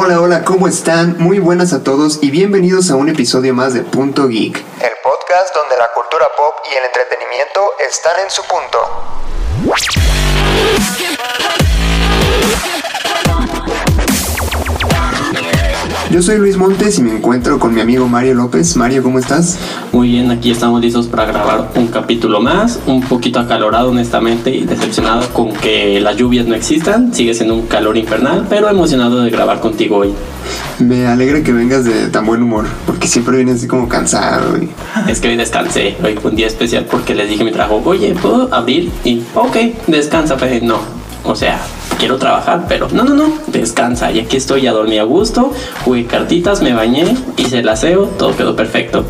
Hola, hola, ¿cómo están? Muy buenas a todos y bienvenidos a un episodio más de Punto Geek. El podcast donde la cultura pop y el entretenimiento están en su punto. Yo soy Luis Montes y me encuentro con mi amigo Mario López. Mario, ¿cómo estás? Muy bien, aquí estamos listos para grabar un capítulo más, un poquito acalorado honestamente y decepcionado con que las lluvias no existan, sigue siendo un calor infernal, pero emocionado de grabar contigo hoy. Me alegra que vengas de tan buen humor, porque siempre vienes así como cansado. y- Es que hoy descansé, hoy fue un día especial porque les dije a mi trabajo, oye, ¿puedo abrir? Y, ok, descansa, pero no, o sea, quiero trabajar, pero no, no, no, descansa. Y aquí estoy, ya dormí a gusto, jugué cartitas, me bañé, hice el aseo, todo quedó perfecto.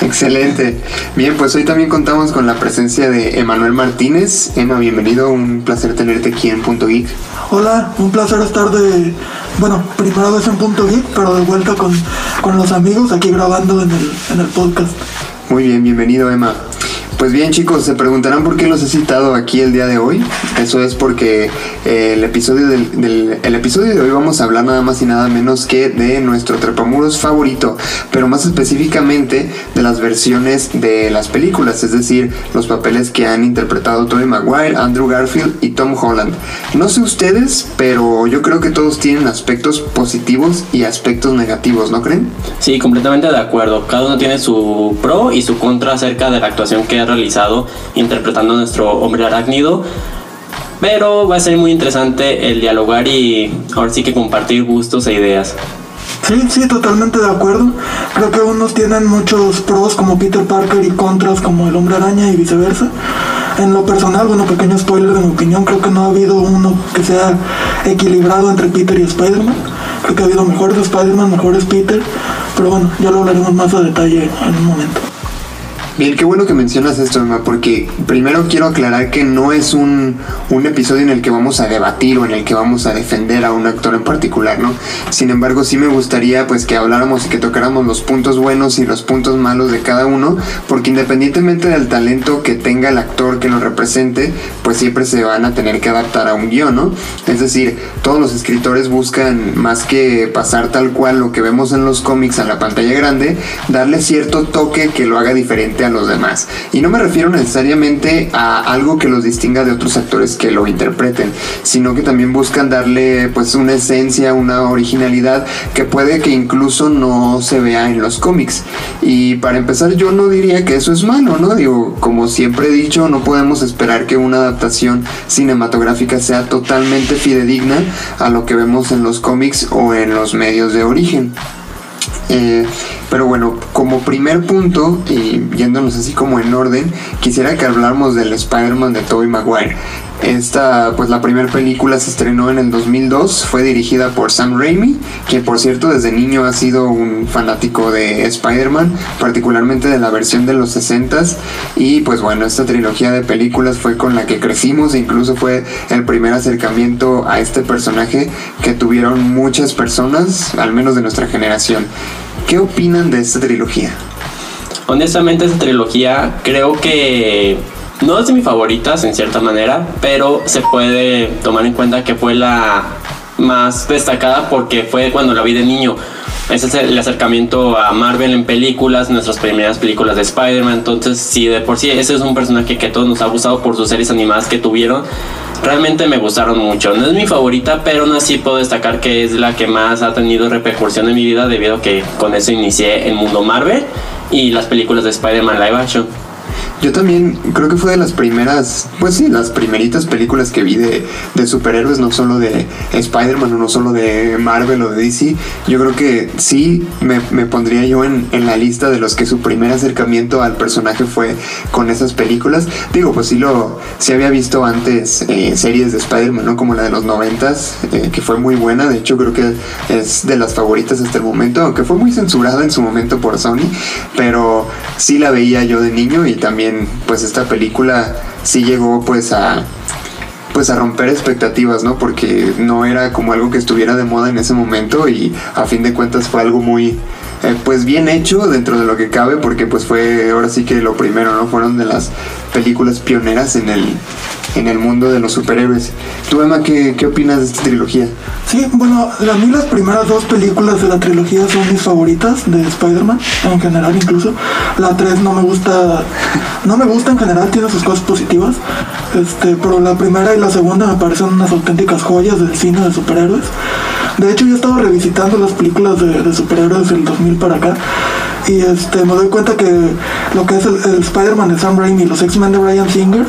Excelente. Bien, pues hoy también contamos con la presencia de Emanuel Martínez. Emma, bienvenido, un placer tenerte aquí en Punto Geek. Hola, un placer estar de, bueno, primera vez en Punto Geek, pero de vuelta con, con los amigos aquí grabando en el, en el podcast. Muy bien, bienvenido Emma. Pues bien chicos, se preguntarán por qué los he citado aquí el día de hoy. Eso es porque eh, el episodio del, del- el episodio de hoy vamos a hablar nada más y nada menos que de nuestro trepamuros favorito, pero más específicamente de las versiones de las películas, es decir, los papeles que han interpretado Tobey Maguire, Andrew Garfield y Tom Holland. No sé ustedes, pero yo creo que todos tienen aspectos positivos y aspectos negativos, ¿no creen? Sí, completamente de acuerdo. Cada uno tiene su pro y su contra acerca de la actuación que realizado interpretando nuestro hombre arácnido. Pero va a ser muy interesante el dialogar y ahora sí que compartir gustos e ideas. Sí, sí, totalmente de acuerdo. Creo que unos tienen muchos pros como Peter Parker y contras como el hombre araña y viceversa. En lo personal, bueno, pequeño spoiler de mi opinión, creo que no ha habido uno que sea equilibrado entre Peter y Spider-Man. Creo que ha habido mejores Spider-Man, mejores Peter, pero bueno, ya lo hablaremos más a detalle en un momento. Bien, qué bueno que mencionas esto, Emma, porque primero quiero aclarar que no es un, un episodio en el que vamos a debatir o en el que vamos a defender a un actor en particular, ¿no? Sin embargo, sí me gustaría pues que habláramos y que tocáramos los puntos buenos y los puntos malos de cada uno, porque independientemente del talento que tenga el actor que lo represente, pues siempre se van a tener que adaptar a un guion, ¿no? Es decir, todos los escritores buscan más que pasar tal cual lo que vemos en los cómics a la pantalla grande, darle cierto toque que lo haga diferente a los demás. Y no me refiero necesariamente a algo que los distinga de otros actores que lo interpreten, sino que también buscan darle pues una esencia, una originalidad que puede que incluso no se vea en los cómics. Y para empezar yo no diría que eso es malo, ¿no? Digo, como siempre he dicho, no podemos esperar que una adaptación cinematográfica sea totalmente fidedigna a lo que vemos en los cómics o en los medios de origen. Eh, pero bueno, como primer punto, y yéndonos así como en orden, quisiera que habláramos del Spider-Man de Tobey Maguire. Esta, pues la primera película se estrenó en el 2002, fue dirigida por Sam Raimi, que por cierto desde niño ha sido un fanático de Spider-Man, particularmente de la versión de los 60s, y pues bueno, esta trilogía de películas fue con la que crecimos e incluso fue el primer acercamiento a este personaje que tuvieron muchas personas, al menos de nuestra generación. ¿Qué opinan de esta trilogía? Honestamente, esta trilogía creo que no es de mis favoritas en cierta manera, pero se puede tomar en cuenta que fue la más destacada porque fue cuando la vi de niño. Ese es el acercamiento a Marvel en películas, nuestras primeras películas de Spider-Man. Entonces, si de por sí ese es un personaje que todos nos ha gustado por sus series animadas que tuvieron, realmente me gustaron mucho. No es mi favorita, pero aún así puedo destacar que es la que más ha tenido repercusión en mi vida debido a que con eso inicié el mundo Marvel y las películas de Spider-Man live action. Yo también creo que fue de las primeras, pues sí, las primeritas películas que vi de, superhéroes, no solo de Spider-Man o no solo de Marvel o de DC. Yo creo que sí me, me pondría yo en, en la lista de los que su primer acercamiento al personaje fue con esas películas. Digo, pues sí lo, sí había visto antes eh, series de Spider-Man, ¿no? Como la de los noventas, eh, que fue muy buena. De hecho, creo que es de las favoritas hasta el momento, aunque fue muy censurada en su momento por Sony, pero sí la veía yo de niño y también pues esta película sí llegó pues a pues a romper expectativas, ¿no? Porque no era como algo que estuviera de moda en ese momento y a fin de cuentas fue algo muy eh, pues bien hecho dentro de lo que cabe, porque pues fue ahora sí que lo primero, ¿no? Fueron de las películas pioneras en el, en el mundo de los superhéroes. Tú, Emma, ¿qué, qué opinas de esta trilogía? Sí, bueno, a mí las primeras dos películas de la trilogía son mis favoritas de Spider-Man, en general incluso. La 3 no me gusta, no me gusta en general, tiene sus cosas positivas. Este, pero la primera y la segunda me parecen unas auténticas joyas del cine de superhéroes. De hecho, yo he estado revisitando las películas de, de superhéroes del 2000 para acá y este, me doy cuenta que lo que es el, el Spider-Man de Sam Raimi y los X-Men de Brian Singer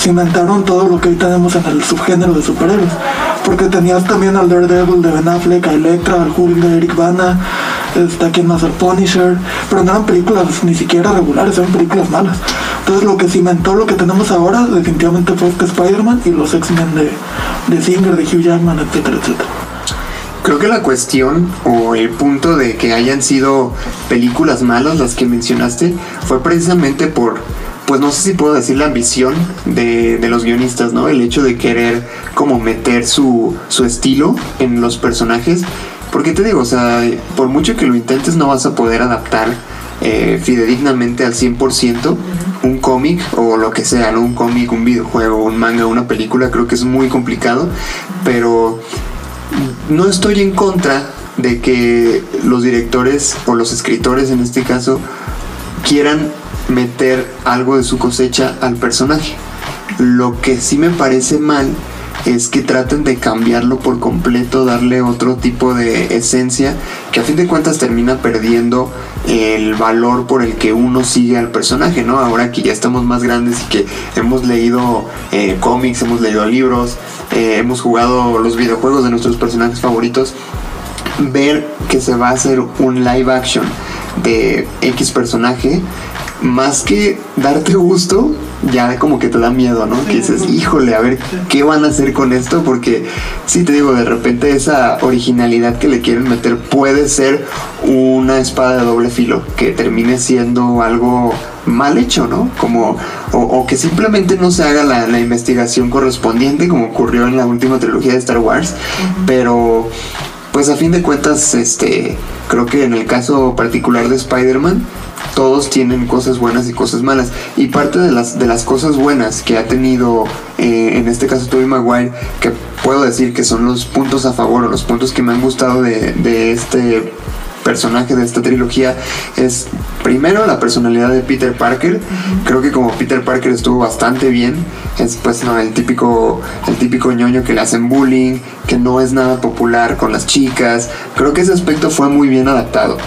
cimentaron todo lo que hoy tenemos en el subgénero de superhéroes. Porque tenías también al Daredevil de Ben Affleck, a Electra, al Hulk de Eric Bana, a quien más al Punisher, pero no eran películas ni siquiera regulares, eran películas malas. Entonces lo que cimentó lo que tenemos ahora definitivamente fue este Spider-Man y los X-Men de, de Singer, de Hugh Jackman, etcétera, etcétera. Creo que la cuestión o el punto de que hayan sido películas malas las que mencionaste fue precisamente por, pues no sé si puedo decir la ambición de, de los guionistas, ¿no? El hecho de querer como meter su, su estilo en los personajes. Porque te digo, o sea, por mucho que lo intentes no vas a poder adaptar eh, fidedignamente al 100% un cómic o lo que sea, ¿no? Un cómic, un videojuego, un manga, una película, creo que es muy complicado, pero no estoy en contra de que los directores o los escritores en este caso quieran meter algo de su cosecha al personaje. Lo que sí me parece mal es que traten de cambiarlo por completo, darle otro tipo de esencia que a fin de cuentas termina perdiendo el valor por el que uno sigue al personaje, ¿no? Ahora que ya estamos más grandes y que hemos leído eh, cómics, hemos leído libros, eh, hemos jugado los videojuegos de nuestros personajes favoritos, ver que se va a hacer un live action de X personaje, más que darte gusto, ya como que te da miedo, ¿no? Que dices, híjole, a ver qué van a hacer con esto, porque sí te digo, de repente esa originalidad que le quieren meter puede ser una espada de doble filo, que termine siendo algo mal hecho, ¿no? Como, o, o que simplemente no se haga la, la investigación correspondiente, como ocurrió en la última trilogía de Star Wars, pero pues a fin de cuentas, este, creo que en el caso particular de Spider-Man, todos tienen cosas buenas y cosas malas. Y parte de las, de las cosas buenas que ha tenido, eh, en este caso Tobey Maguire, que puedo decir que son los puntos a favor o los puntos que me han gustado de, de este personaje de esta trilogía es primero la personalidad de Peter Parker. Creo que como Peter Parker estuvo bastante bien es pues no el típico el típico ñoño que le hacen bullying que no es nada popular con las chicas. Creo que ese aspecto fue muy bien adaptado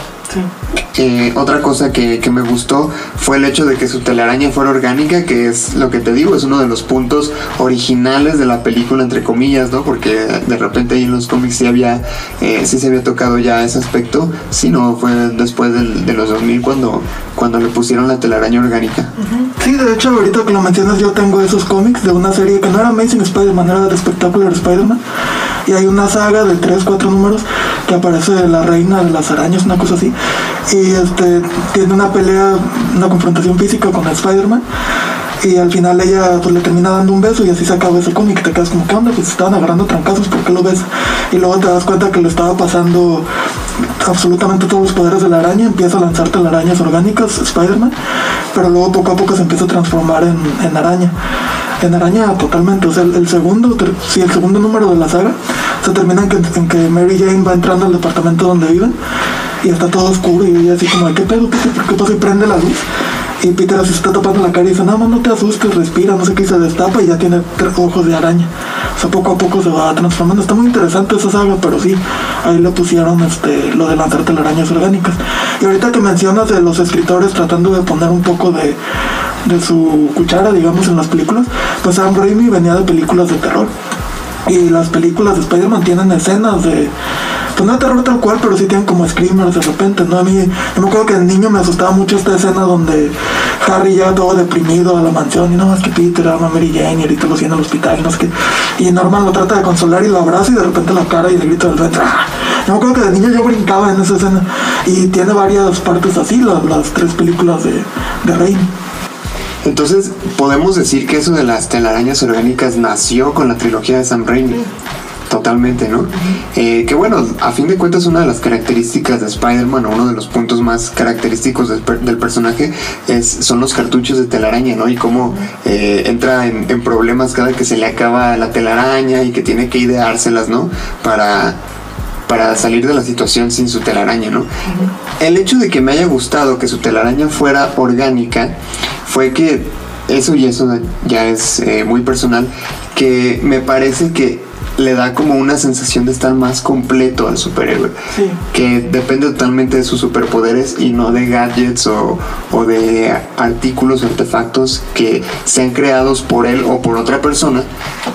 eh, otra cosa que, que me gustó fue el hecho de que su telaraña fuera orgánica, que es lo que te digo, es uno de los puntos originales de la película, entre comillas, ¿no? Porque de repente ahí en los cómics sí había, eh, sí se había tocado ya ese aspecto, si no fue después del- de los 2000 cuando, cuando le pusieron la telaraña orgánica. Sí, de hecho, ahorita que lo mencionas, yo tengo esos cómics de una serie que no era Amazing Spider-Man, era de Spectacular Spider-Man. Y hay una saga de 3, 4 números que aparece la reina de las arañas, una cosa así. Y este tiene una pelea, una confrontación física con Spider-Man. Y al final ella pues le termina dando un beso y así se acaba ese cómic. Te quedas como, ¿qué onda? Pues estaban agarrando trancazos, ¿por qué lo ves? Y luego te das cuenta que le estaba pasando absolutamente todos los poderes de la araña. Empieza a lanzar telarañas orgánicas, Spider-Man. Pero luego poco a poco se empieza a transformar en, en araña. En araña totalmente. O sea, el, segundo, sí, el segundo número de la saga se termina en que, que Mary Jane va entrando al departamento donde viven. Y está todo oscuro y ella así como, ¿qué pedo, Peter? ¿Por qué pasa? Y prende la luz. Y Peter se está tapando la cara y dice, no, no, no te asustes, respira, no sé qué, se destapa y ya tiene ojos de araña. O sea, poco a poco se va transformando. Está muy interesante esa saga, pero sí, ahí le pusieron este, lo de lanzar telarañas orgánicas. Y ahorita que mencionas de los escritores tratando de poner un poco de, de su cuchara, digamos, en las películas, pues Sam Raimi venía de películas de terror. Y las películas de Spider-Man tienen escenas de. Pues no terror tal cual, pero sí tienen como screamers de repente, ¿no? A mí, yo me acuerdo que de niño me asustaba mucho esta escena donde Harry ya todo deprimido a la mansión y no, es que Peter ama a Mary Jane y ahorita lo sigue en el hospital y no sé qué. Y Norman lo trata de consolar y lo abraza y de repente la cara y le grita del frente. ¡Ah! Yo me acuerdo que de niño yo brincaba en esa escena y tiene varias partes así, las, las tres películas de, de Raimi. Entonces, podemos decir que eso de las telarañas orgánicas nació con la trilogía de Sam Raimi. Totalmente, ¿no? Eh, que bueno, a fin de cuentas una de las características de Spider-Man, o uno de los puntos más característicos del, per- del personaje, es, son los cartuchos de telaraña, ¿no? Y cómo eh, entra en, en problemas cada que se le acaba la telaraña y que tiene que ideárselas, ¿no? Para, para salir de la situación sin su telaraña, ¿no? El hecho de que me haya gustado que su telaraña fuera orgánica fue que eso y eso ya es eh, muy personal, que me parece que le da como una sensación de estar más completo al superhéroe, Sí. que depende totalmente de sus superpoderes y no de gadgets o, o de artículos o artefactos que sean creados por él o por otra persona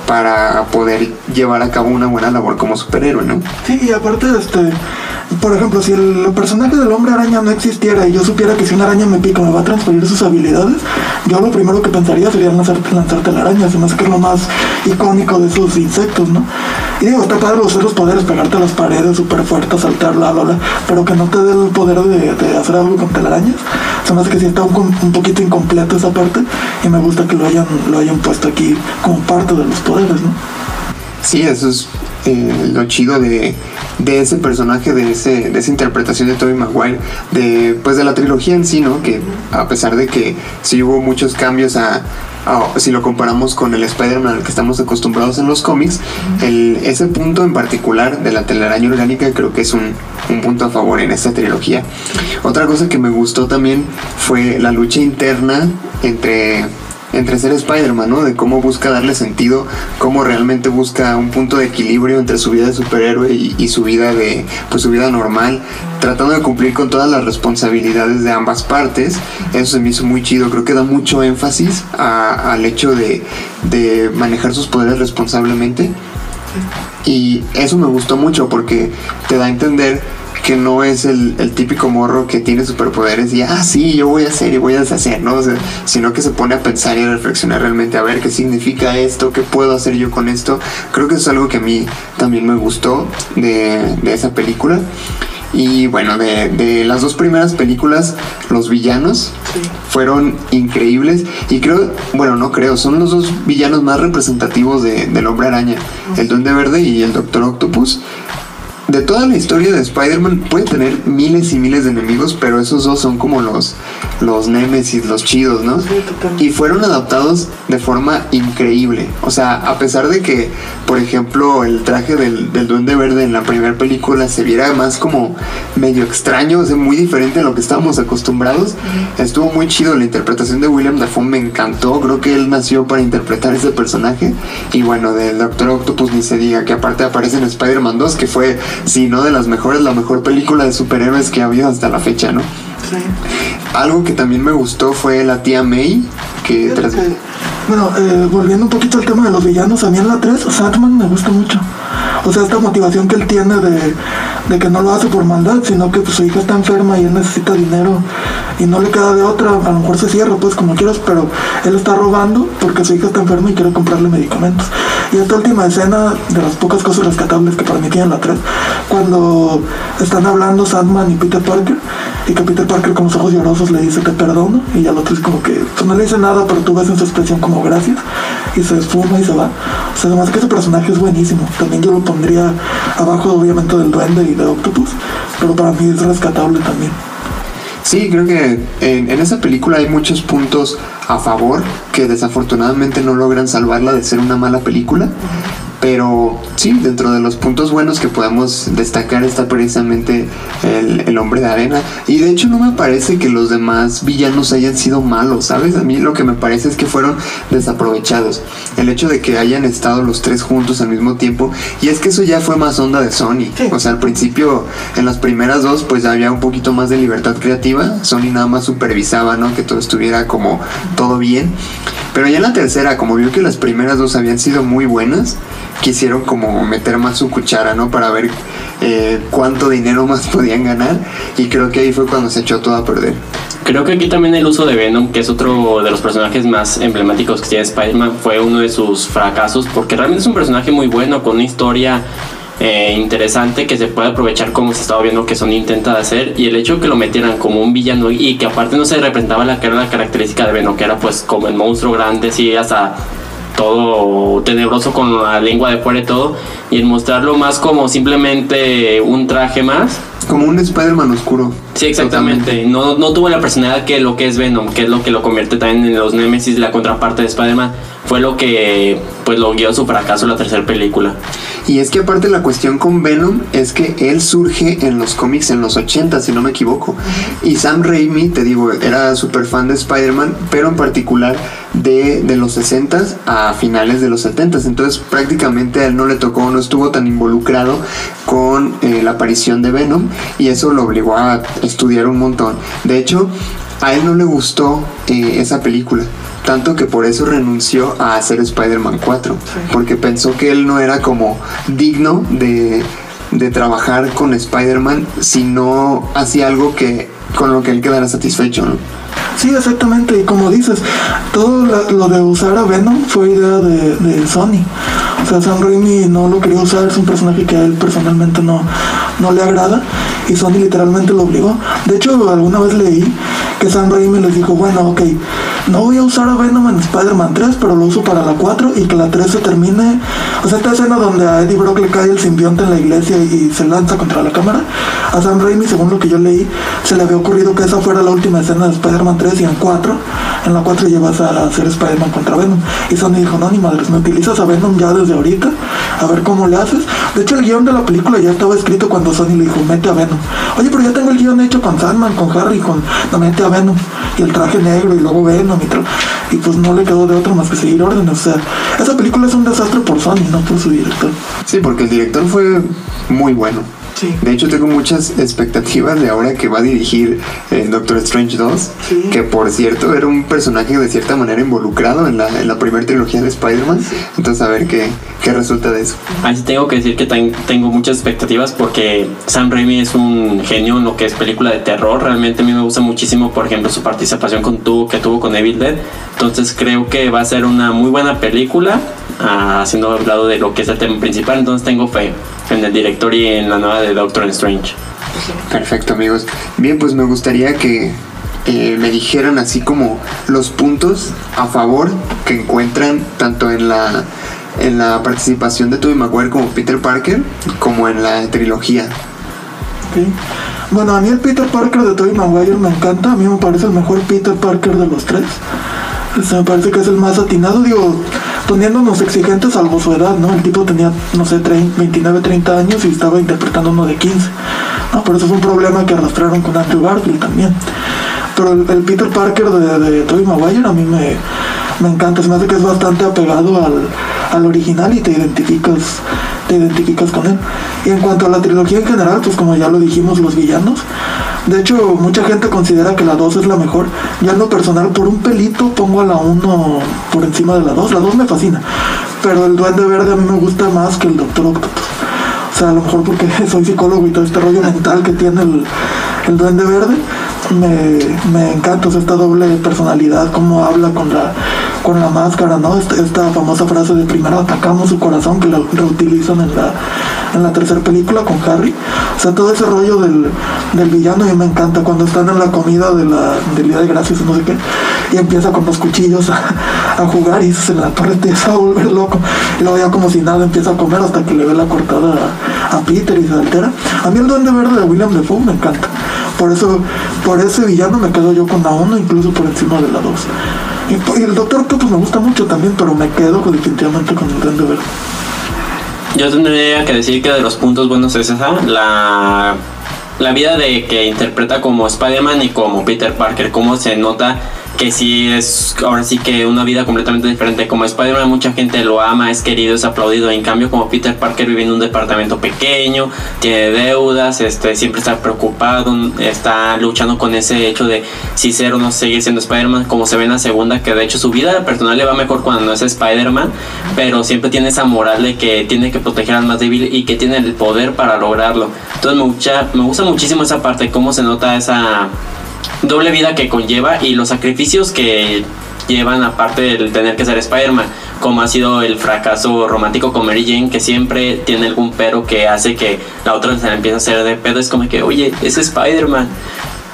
para poder llevar a cabo una buena labor como superhéroe, ¿no? Sí, y aparte, este, por ejemplo, si el personaje del hombre araña no existiera y yo supiera que si una araña me pica me va a transferir sus habilidades, yo lo primero que pensaría sería lanzar, lanzarte la araña, se que es lo más icónico de esos insectos, ¿no? Y digo, está padre usar los poderes, pegarte a las paredes súper fuerte, saltar, la, la, la, pero que no te dé el poder de, hacer algo con telarañas, se me hace que sí está un, un poquito incompleto esa parte y me gusta que lo hayan, lo hayan puesto aquí como parte de los poderes, ¿no? Sí, eso es eh, lo chido de, de ese personaje, de, ese, de esa interpretación de Tobey Maguire, de, pues de la trilogía en sí, ¿no? Que a pesar de que sí hubo muchos cambios a, si lo comparamos con el Spider-Man al que estamos acostumbrados en los cómics, el, ese punto en particular de la telaraña orgánica creo que es un, un punto a favor en esta trilogía. Otra cosa que me gustó también fue la lucha interna entre entre ser Spider-Man, ¿no? De cómo busca darle sentido, cómo realmente busca un punto de equilibrio entre su vida de superhéroe y, y su vida de, pues su vida normal, tratando de cumplir con todas las responsabilidades de ambas partes. Eso se me hizo muy chido, creo que da mucho énfasis a- al hecho de, de manejar sus poderes responsablemente. Y eso me gustó mucho porque te da a entender que no es el, el típico morro que tiene superpoderes y, ah, sí, yo voy a hacer y voy a deshacer, ¿no? O sea, sino que se pone a pensar y a reflexionar realmente, a ver qué significa esto, qué puedo hacer yo con esto. Creo que eso es algo que a mí también me gustó de, de esa película. Y bueno, de, de las dos primeras películas, los villanos fueron increíbles. Y creo, bueno, no creo, son los dos villanos más representativos de- del hombre araña, el duende verde y el doctor octopus. De toda la historia de Spider-Man puede tener miles y miles de enemigos, pero esos dos son como los, los némesis, los chidos, ¿no? Sí. Y fueron adaptados de forma increíble. O sea, a pesar de que, por ejemplo, el traje del, del Duende Verde en la primera película se viera más como medio extraño, o sea, muy diferente a lo que estábamos acostumbrados, estuvo muy chido. La interpretación de William Dafoe me encantó. Creo que él nació para interpretar ese personaje. Y bueno, del Doctor Octopus ni se diga, que aparte aparece en Spider-Man 2, que fue, si no de las mejores, la mejor película de superhéroes que ha habido hasta la fecha, ¿no? Sí. Algo que también me gustó fue la tía May, que Fíjate tras... que, bueno, eh, volviendo un poquito al tema de los villanos, a mí en la 3, Sandman me gusta mucho. O sea, esta motivación que él tiene de, de que no lo hace por maldad, sino que pues, su hija está enferma y él necesita dinero y no le queda de otra. A lo mejor se cierra, pues como quieras, pero él está robando porque su hija está enferma y quiere comprarle medicamentos. Y esta última escena, de las pocas cosas rescatables que para mí tiene la 3, cuando están hablando Sandman y Peter Parker, y que Peter Parker con los ojos llorosos le dice te perdono, y ya el otro es como que pues, no le dice nada, pero tú ves en su expresión como gracias, y se esfuma y se va. O sea, además que ese personaje es buenísimo. También yo lo pondría abajo, obviamente, del duende y de Octopus, pero para mí es rescatable también. Sí, creo que en, en esa película hay muchos puntos a favor que desafortunadamente no logran salvarla de ser una mala película. Pero sí, dentro de los puntos buenos que podemos destacar está precisamente el, el hombre de arena. Y de hecho no me parece que los demás villanos hayan sido malos, ¿sabes? A mí lo que me parece es que fueron desaprovechados. El hecho de que hayan estado los tres juntos al mismo tiempo. Y es que eso ya fue más onda de Sony. Sí. O sea, al principio, en las primeras dos, pues había un poquito más de libertad creativa. Sony nada más supervisaba, ¿no? Que todo estuviera como todo bien. Pero ya en la tercera, como vio que las primeras dos habían sido muy buenas, quisieron como meter más su cuchara, ¿no? Para ver eh, cuánto dinero más podían ganar. Y creo que ahí fue cuando se echó todo a perder. Creo que aquí también el uso de Venom, que es otro de los personajes más emblemáticos que tiene Spider-Man, fue uno de sus fracasos, porque realmente es un personaje muy bueno, con una historia eh, interesante que se puede aprovechar como se estaba viendo que Sony intenta hacer, y el hecho de que lo metieran como un villano y que aparte no se representaba la que era la característica de Venom, que era pues como el monstruo grande, sí, hasta todo tenebroso con la lengua de fuera y todo, y el mostrarlo más como simplemente un traje más. Como un Spider-Man oscuro. Sí, exactamente. No, no tuvo la personalidad que lo que es Venom, que es lo que lo convierte también en los Nemesis, la contraparte de Spider-Man. Fue lo que pues lo guió a su fracaso en la tercera película. Y es que aparte la cuestión con Venom es que él surge en los cómics en los 80, si no me equivoco. Y Sam Raimi, te digo, era súper fan de Spider-Man, pero en particular de, de los 60 a finales de los 70. Entonces prácticamente a él no le tocó, no estuvo tan involucrado con eh, la aparición de Venom y eso lo obligó a estudiar un montón. De hecho, a él no le gustó eh, esa película. Tanto que por eso renunció a hacer Spider-Man 4. Porque pensó que él no era como digno de, de trabajar con Spider-Man si no hacía algo que con lo que él quedara satisfecho, ¿no? Sí, exactamente. Y como dices, todo lo de usar a Venom fue idea de, de Sony. O sea, Sam Raimi no lo quería usar, es un personaje que a él personalmente no, no le agrada. Y Sony literalmente lo obligó. De hecho, alguna vez leí que Sam Raimi les dijo, bueno, ok, no voy a usar a Venom en Spider-Man 3, pero lo uso para la 4 y que la 3 se termine. O sea, esta escena donde a Eddie Brock le cae el simbionte en la iglesia y se lanza contra la cámara. A Sam Raimi, según lo que yo leí, se le había ocurrido que esa fuera la última escena de Spider-Man 3 y en 4. En la 4 llevas a hacer Spider-Man contra Venom. Y Sony dijo, no, ni madres, me utilizas a Venom ya desde ahorita, a ver cómo le haces. De hecho, el guion de la película ya estaba escrito cuando Sony le dijo, mete a Venom. Oye, pero ya tengo el guion hecho con Sandman, con Harry, con... No, mete a Venom. Y el traje negro y luego Venom y. Y pues no le quedó de otro más que seguir órdenes. O sea, esa película es un desastre por Sony, no por su director. Sí, porque el director fue muy bueno. Sí. De hecho, tengo muchas expectativas de ahora que va a dirigir eh, Doctor Strange 2, Sí. que por cierto era un personaje de cierta manera involucrado en la, en la primera trilogía de Spider-Man. Entonces, a ver qué, qué resulta de eso. Ahí sí tengo que decir que ten- tengo muchas expectativas porque Sam Raimi es un genio en lo que es película de terror. Realmente a mí me gusta muchísimo, por ejemplo, su participación con tu, que tuvo con Evil Dead. Entonces creo que va a ser una muy buena película, ah, haciendo hablado de lo que es el tema principal. Entonces tengo fe en el director y en la nueva de Doctor Strange. Perfecto, amigos. Bien, pues me gustaría que eh, me dijeran así como los puntos a favor que encuentran tanto en la en la participación de Tobey Maguire como Peter Parker como en la trilogía. Bueno, a mí el Peter Parker de Tobey Maguire me encanta. A mí me parece el mejor Peter Parker de los tres. Este, me parece que es el más atinado. Digo, poniéndonos exigentes salvo su edad, ¿no? El tipo tenía, no sé, 30, 29, 30 años y estaba interpretando uno de 15. ¿no? Por eso es un problema que arrastraron con Andrew Garfield también. Pero el, el Peter Parker de, de Tobey Maguire a mí me, me encanta. Se me hace que es bastante apegado al, al original y te identificas, te identificas con él. Y en cuanto a la trilogía en general, pues como ya lo dijimos, los villanos. De hecho, mucha gente considera que la 2 es la mejor. Yo en lo personal, por un pelito, pongo a la 1 por encima de la 2. La 2 me fascina. Pero el Duende Verde a mí me gusta más que el Doctor Octopus. O sea, a lo mejor porque soy psicólogo y todo este rollo mental que tiene el, el Duende Verde, me, me encanta esta doble personalidad, cómo habla con la, con la máscara, ¿no? Esta, esta famosa frase de primero atacamos su corazón que la reutilizan en la, en la tercera película con Harry. O sea, todo ese rollo del, del villano y me encanta cuando están en la comida de la, del Día de Gracias no sé qué, y empieza con los cuchillos a, a jugar y se la torre a volver loco. Y luego ya como si nada empieza a comer hasta que le ve la cortada a, a Peter y se altera. A mí el Duende Verde de William Defoe me encanta. Por eso, por ese villano me quedo yo con la 1, incluso por encima de la 2. Y, el Doctor Octopus me gusta mucho también, pero me quedo definitivamente con el Duende Verde. Yo tendría que decir que de los puntos buenos es esa, la, la vida de que interpreta como Spider-Man y como Peter Parker, cómo se nota que sí es ahora sí que una vida completamente diferente. Como Spider-Man mucha gente lo ama, es querido, es aplaudido. En cambio como Peter Parker vive en un departamento pequeño, tiene deudas, este, siempre está preocupado, está luchando con ese hecho de si ser o no seguir siendo Spider-Man, como se ve en la segunda, que de hecho su vida personal le va mejor cuando no es Spider-Man, pero siempre tiene esa moral de que tiene que proteger al más débil y que tiene el poder para lograrlo. Entonces me, gusta, me gusta muchísimo esa parte, cómo se nota esa doble vida que conlleva y los sacrificios que llevan aparte del tener que ser Spider-Man, como ha sido el fracaso romántico con Mary Jane, que siempre tiene algún pero que hace que la otra se la empiece a hacer de pedo, es como que, oye, es Spider-Man.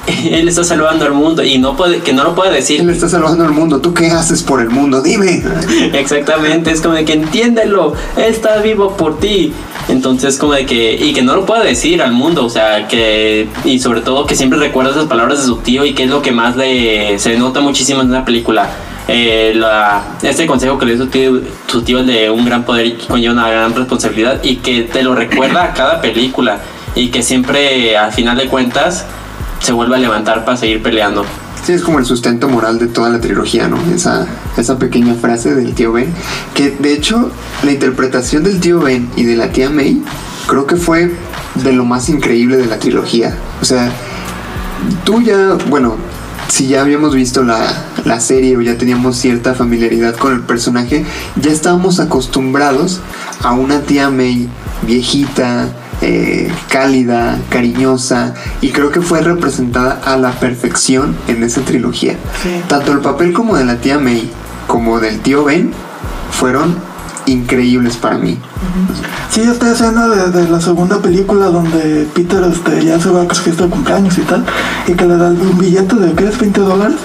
él está salvando al mundo y no puede, que no lo puede decir. Él está salvando al mundo. ¿Tú qué haces por el mundo? Dime. Exactamente, es como de que entiéndelo, él está vivo por ti. Entonces, como de que, y que no lo puede decir al mundo, o sea, que, y sobre todo que siempre recuerda esas palabras de su tío y que es lo que más le se nota muchísimo en la película. Eh, la, este consejo que le dio su tío, su tío el de un gran poder y conlleva una gran responsabilidad y que te lo recuerda a cada película y que siempre al final de cuentas se vuelve a levantar para seguir peleando. Sí, es como el sustento moral de toda la trilogía, ¿no? Esa, esa pequeña frase del tío Ben. Que de hecho, la interpretación del tío Ben y de la tía May creo que fue de lo más increíble de la trilogía. O sea, tú ya, bueno, si ya habíamos visto la, la serie o ya teníamos cierta familiaridad con el personaje, ya estábamos acostumbrados a una tía May viejita, eh, cálida, cariñosa y creo que fue representada a la perfección en esa trilogía. Tanto el papel como de la tía May como del tío Ben fueron increíbles para mí. Sí, esta escena de, de la segunda película donde Peter este, ya se va a su fiesta de cumpleaños y tal, y que le da un billete de, ¿qué es? 20 dólares,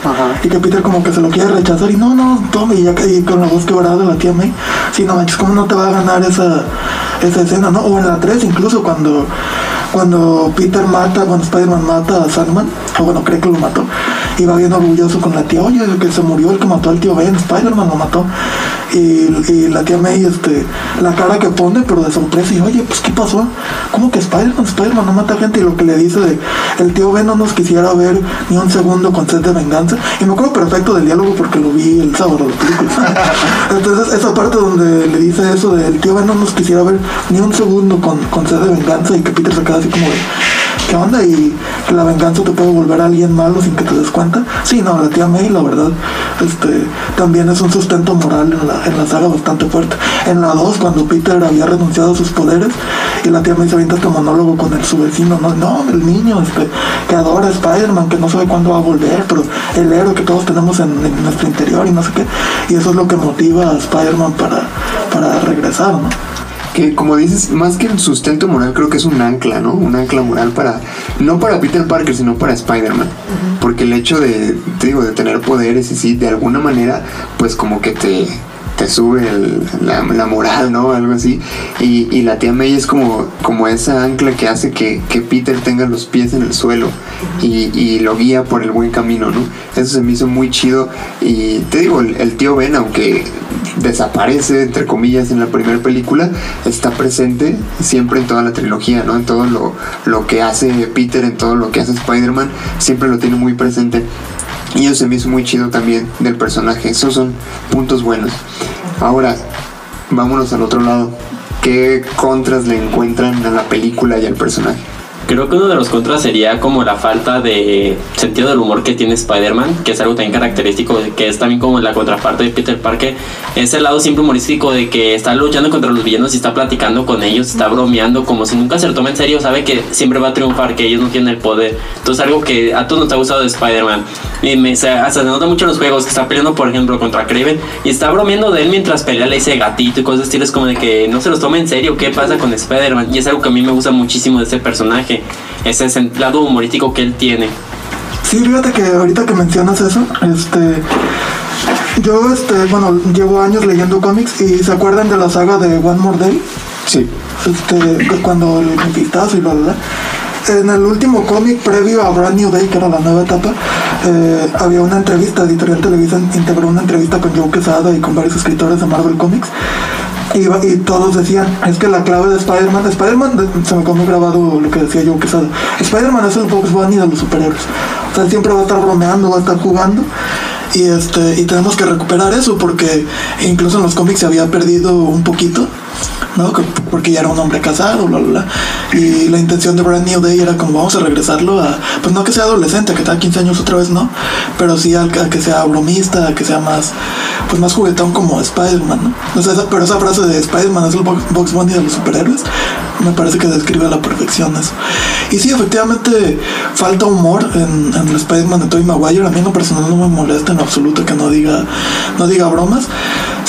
y que Peter como que se lo quiere rechazar y no, no, tome, y ya que- y con la voz quebrada de la tía May, sí, no manches, ¿cómo no te va a ganar esa, esa escena, no? O en la 3 incluso cuando, cuando Peter mata, cuando Spider-Man mata a Sandman, o bueno, cree que lo mató, y va bien orgulloso con la tía, oye, el que se murió, el que mató al tío Ben, Spider-Man lo mató, y, y la tía May, este, la cara que pone, pero de sorpresa, y oye, pues, ¿qué pasó? ¿Cómo que Spider-Man? Spider-Man no mata gente, y lo que le dice de, el tío Ben no nos quisiera ver ni un segundo con sed de venganza, y me acuerdo perfecto del diálogo porque lo vi el sábado de película. Entonces, esa parte donde le dice eso de, el tío Ben no nos quisiera ver ni un segundo con, con sed de venganza, y que Peter se queda así como de, ¿qué onda? Y que la venganza te puede volver a alguien malo sin que te des cuenta. Sí, no, la tía May, la verdad, este, también es un sustento moral en la, en la saga bastante fuerte. En la 2, cuando Peter había renunciado a sus poderes, y la tía May se avienta este monólogo con el, su vecino, no, no, el niño, este, que adora a Spider-Man, que no sabe cuándo va a volver, pero el héroe que todos tenemos en, nuestro interior y no sé qué. Y eso es lo que motiva a Spider-Man para, para regresar, ¿no? Que como dices, más que el sustento moral, creo que es un ancla, ¿no? Un ancla moral para, no para Peter Parker, sino para Spider-Man. Porque el hecho de, te digo, de tener poderes y sí, de alguna manera, pues como que te, te sube el- la, la moral, ¿no? Algo así. Y, y la tía May es como, como esa ancla que hace que, que Peter tenga los pies en el suelo y, y lo guía por el buen camino, ¿no? Eso se me hizo muy chido. Y te digo, el, el tío Ben, aunque desaparece, entre comillas, en la primera película, está presente siempre en toda la trilogía, ¿no? En todo lo, lo que hace Peter, en todo lo que hace Spider-Man, siempre lo tiene muy presente. Y eso se me hizo muy chido también del personaje. Esos son puntos buenos. Ahora, vámonos al otro lado. ¿Qué contras le encuentran a la película y al personaje? Creo que uno de los contras sería como la falta de sentido del humor que tiene Spider-Man, que es algo también característico, que es también como la contraparte de Peter Parker, ese lado siempre humorístico de que está luchando contra los villanos y está platicando con ellos, está bromeando, como si nunca se lo toma en serio, sabe que siempre va a triunfar, que ellos no tienen el poder. Entonces algo que a todos nos ha gustado de Spider-Man. Y me, se, hasta se nota mucho en los juegos, que está peleando, por ejemplo, contra Kraven, y está bromeando de él mientras pelea, le dice gatito y cosas de estilo, es como de que no se los toma en serio, ¿qué pasa con Spider-Man? Y es algo que a mí me gusta muchísimo de ese personaje, ese sen- lado humorístico que él tiene. Sí, fíjate que ahorita que mencionas eso, este. Yo, este, bueno, llevo años leyendo cómics y se acuerdan de la saga de One More Day, Sí. este, cuando el Mefistazo y bla, bla, bla. En el último cómic previo a Brand New Day, que era la nueva etapa, eh, había una entrevista, Editorial Televisa integró una entrevista con Joe Quesada y con varios escritores de Marvel Comics. Y, y todos decían, es que la clave de Spider-Man, Spider-Man, de- se me quedó grabado lo que decía Joe Quesada, Spider-Man es el Box Bunny de los superhéroes. O sea, siempre va a estar bromeando, va a estar jugando. Y, este, y tenemos que recuperar eso porque incluso en los cómics se había perdido un poquito, ¿no? Que- Porque ya era un hombre casado. Y la intención de Brand New Day era como vamos a regresarlo a, pues no que sea adolescente, que tenga 15 años otra vez, no, pero sí a, que sea bromista, a que sea más, pues más juguetón como Spider-Man, ¿no? Pero esa frase de Spider-Man es el Box Bunny de los superhéroes, me parece que describe a la perfección eso. Y sí, efectivamente, falta humor en, en el Spider-Man de Tobey Maguire. A mí en lo personal no me molesta en absoluto que no diga, no diga bromas.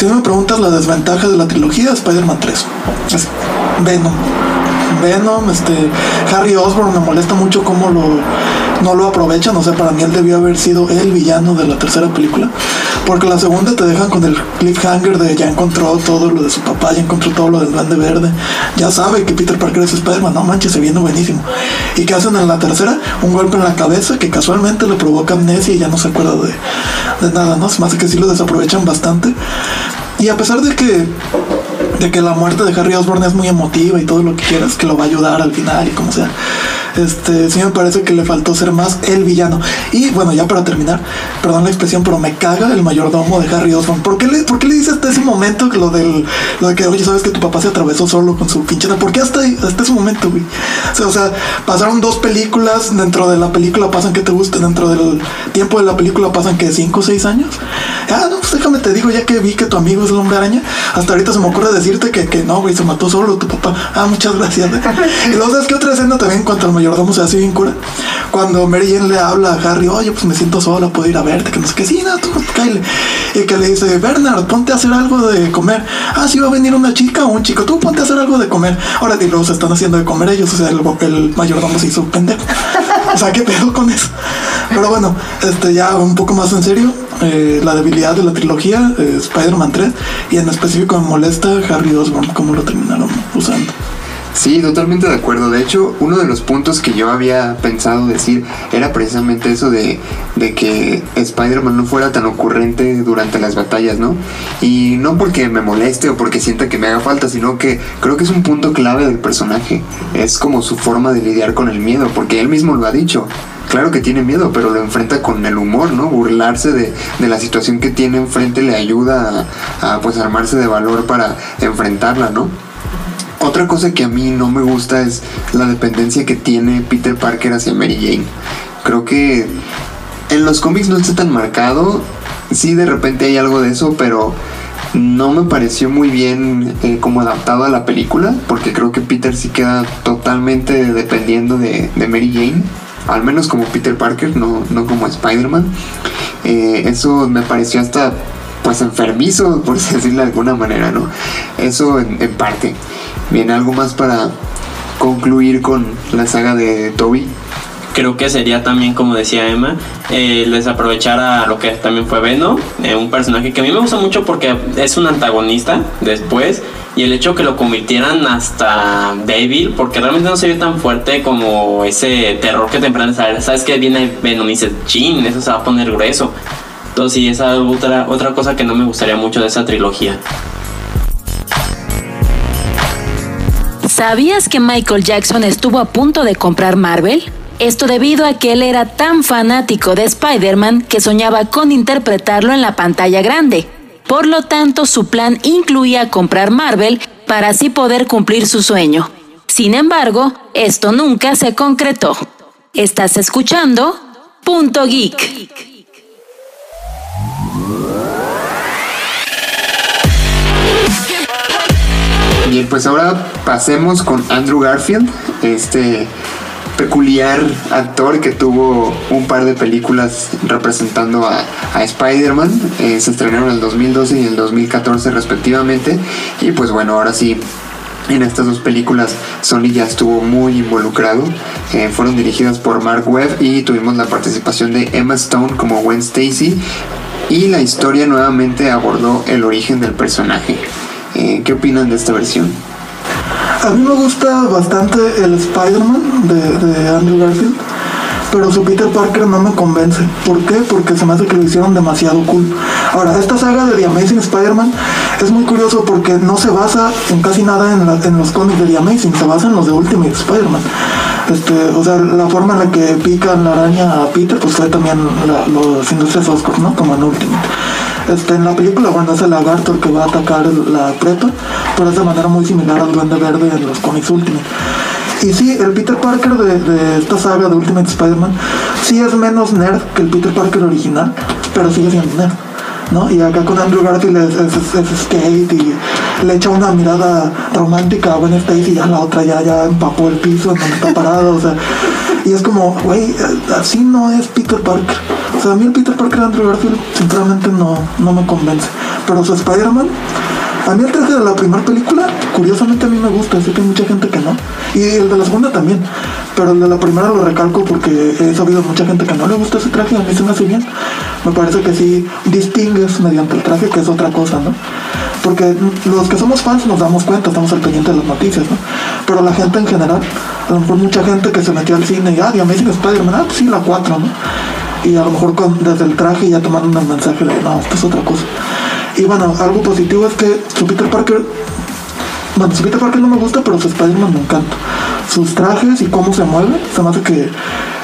Si me preguntas la desventaja de la trilogía, Spider-Man 3. Es Venom. Venom, este, Harry Osborn me molesta mucho cómo lo, no lo aprovechan. O sea, para mí él debió haber sido el villano de la tercera película. Porque la segunda te dejan con el cliffhanger de ya encontró todo lo de su papá, ya encontró todo lo del Duende Verde. Ya sabe que Peter Parker es Spider-Man. No manches, se viene buenísimo. ¿Y qué hacen en la tercera? Un golpe en la cabeza que casualmente le provoca amnesia y ya no se acuerda de, de nada, ¿no? Se que sí lo desaprovechan bastante. Y a pesar de que de que la muerte de Harry Osborn es muy emotiva y todo lo que quieras, que lo va a ayudar al final y como sea. Este, sí me parece que le faltó ser más el villano. Y bueno, ya para terminar, perdón la expresión, pero me caga el mayordomo de Harry Osborn. ¿Por qué le, por qué le dice hasta ese momento lo del, lo de que, oye, sabes que tu papá se atravesó solo con su pinche? ¿Por qué hasta, hasta ese momento, güey? O sea, o sea, pasaron dos películas, dentro de la película pasan que te guste, dentro del tiempo de la película pasan que cinco o seis años. Ah, no, pues déjame te digo, ya que vi que tu amigo es el hombre araña, hasta ahorita se me ocurre decirte que, que no, güey, se mató solo tu papá. Ah, muchas gracias. y luego, ¿sabes qué otra escena también en cuanto al mayordomo se hace bien cura? Cuando Mary Jane le habla a Harry, oye, pues me siento sola, puedo ir a verte, que no sé qué, sí, no, tú, cállate. Y que le dice, Bernard, ponte a hacer algo de comer. Ah, sí, va a venir una chica o un chico, tú ponte a hacer algo de comer. Ahora, y luego se están haciendo de comer ellos, o sea, el, el mayordomo se hizo pendejo. o sea, ¿qué pedo con eso? Pero bueno, este ya un poco más en serio, eh, la debilidad de la trilogía, eh, Spider-Man 3, y en específico me molesta Harry Osborn, cómo lo terminaron usando. Sí, totalmente de acuerdo. De hecho, uno de los puntos que yo había pensado decir era precisamente eso de, de que Spider-Man no fuera tan ocurrente durante las batallas, ¿no? Y no porque me moleste o porque sienta que me haga falta, sino que creo que es un punto clave del personaje. Es como su forma de lidiar con el miedo, porque él mismo lo ha dicho. Claro que tiene miedo, pero lo enfrenta con el humor, ¿no? Burlarse de, de la situación que tiene enfrente le ayuda a, a pues armarse de valor para enfrentarla, ¿no? Otra cosa que a mí no me gusta es la dependencia que tiene Peter Parker hacia Mary Jane. Creo que en los cómics no está tan marcado. Sí, de repente hay algo de eso, pero no me pareció muy bien eh, como adaptado a la película, porque creo que Peter sí queda totalmente dependiendo de, Mary Jane, al menos como Peter Parker, no, no como Spider-Man. Eh, eso me pareció hasta pues enfermizo, por decirlo de alguna manera, ¿no? Eso en parte. Bien, algo más para concluir con la saga de Toby. Creo que sería también, como decía Emma, eh, desaprovechar a lo que también fue Venom, eh, un personaje que a mí me gusta mucho porque es un antagonista después, y el hecho que lo convirtieran hasta débil, porque realmente no se vio tan fuerte como ese terror que te enfrentas a sabes que viene Venom y eso se va a poner grueso. Entonces sí, esa es otra, otra cosa que no me gustaría mucho de esa trilogía. ¿Sabías que Michael Jackson estuvo a punto de comprar Marvel? Esto debido a que él era tan fanático de Spider-Man que soñaba con interpretarlo en la pantalla grande. Por lo tanto, su plan incluía comprar Marvel para así poder cumplir su sueño. Sin embargo, esto nunca se concretó. ¿Estás escuchando? Punto Geek. Bien, pues ahora pasemos con Andrew Garfield, este peculiar actor que tuvo un par de películas representando a, Spider-Man. Eh, se estrenaron en el 2012 y en el 2014 respectivamente. Y pues bueno, ahora sí, en estas dos películas Sony ya estuvo muy involucrado. Eh, fueron dirigidas por Mark Webb y tuvimos la participación de Emma Stone como Gwen Stacy. Y la historia nuevamente abordó el origen del personaje. Eh, ¿Qué opinan de esta versión? A mí me gusta bastante el Spider-Man de, de Andrew Garfield, pero su Peter Parker no me convence. ¿Por qué? Porque se me hace que lo hicieron demasiado cool. Ahora, esta saga de The Amazing Spider-Man es muy curioso porque no se basa en casi nada en, la- en los cómics de The Amazing, se basa en los de Ultimate Spider-Man. Este, o sea, la forma en la que pican la araña a Peter, pues fue también la- los Industrias Oscar, ¿no? Como en Ultimate. Este, en la película, bueno, es el lagarto el que va a atacar la prepa, pero es de manera muy similar al Duende Verde en los cómics Ultimate. Y sí, el Peter Parker de, de esta saga de Ultimate Spider-Man sí es menos nerd que el Peter Parker original, pero sigue siendo nerd. ¿no? Y acá con Andrew Garfield es, es- es skate y le echa una mirada romántica a Gwen Stacy y ya la otra ya, ya empapó el piso en donde está parado, o sea, y es como, güey, así no es Peter Parker. O sea, a mí el Peter Parker de Andrew Garfield sinceramente no, no me convence. Pero su Spider-Man A mí el traje de la primera película, curiosamente a mí me gusta, sé que hay mucha gente que no. Y el de la segunda también. Pero el de la primera lo recalco porque he sabido mucha gente que no le gusta ese traje, a mí se me hace bien. Me parece que sí distingues mediante el traje, que es otra cosa, ¿no? Porque los que somos fans nos damos cuenta, estamos al pendiente de las noticias, ¿no? Pero la gente en general, a lo mejor mucha gente que se metió al cine y, ah, The Amazing Spider-Man, ah, pues sí, la 4, ¿no? Y a lo mejor con, desde el traje ya tomaron el mensaje de, no, esto es otra cosa. Y bueno, algo positivo es que su Peter Parker, bueno, su Peter Parker no me gusta, pero su Spider-Man me encanta. Sus trajes y cómo se mueve, se me hace que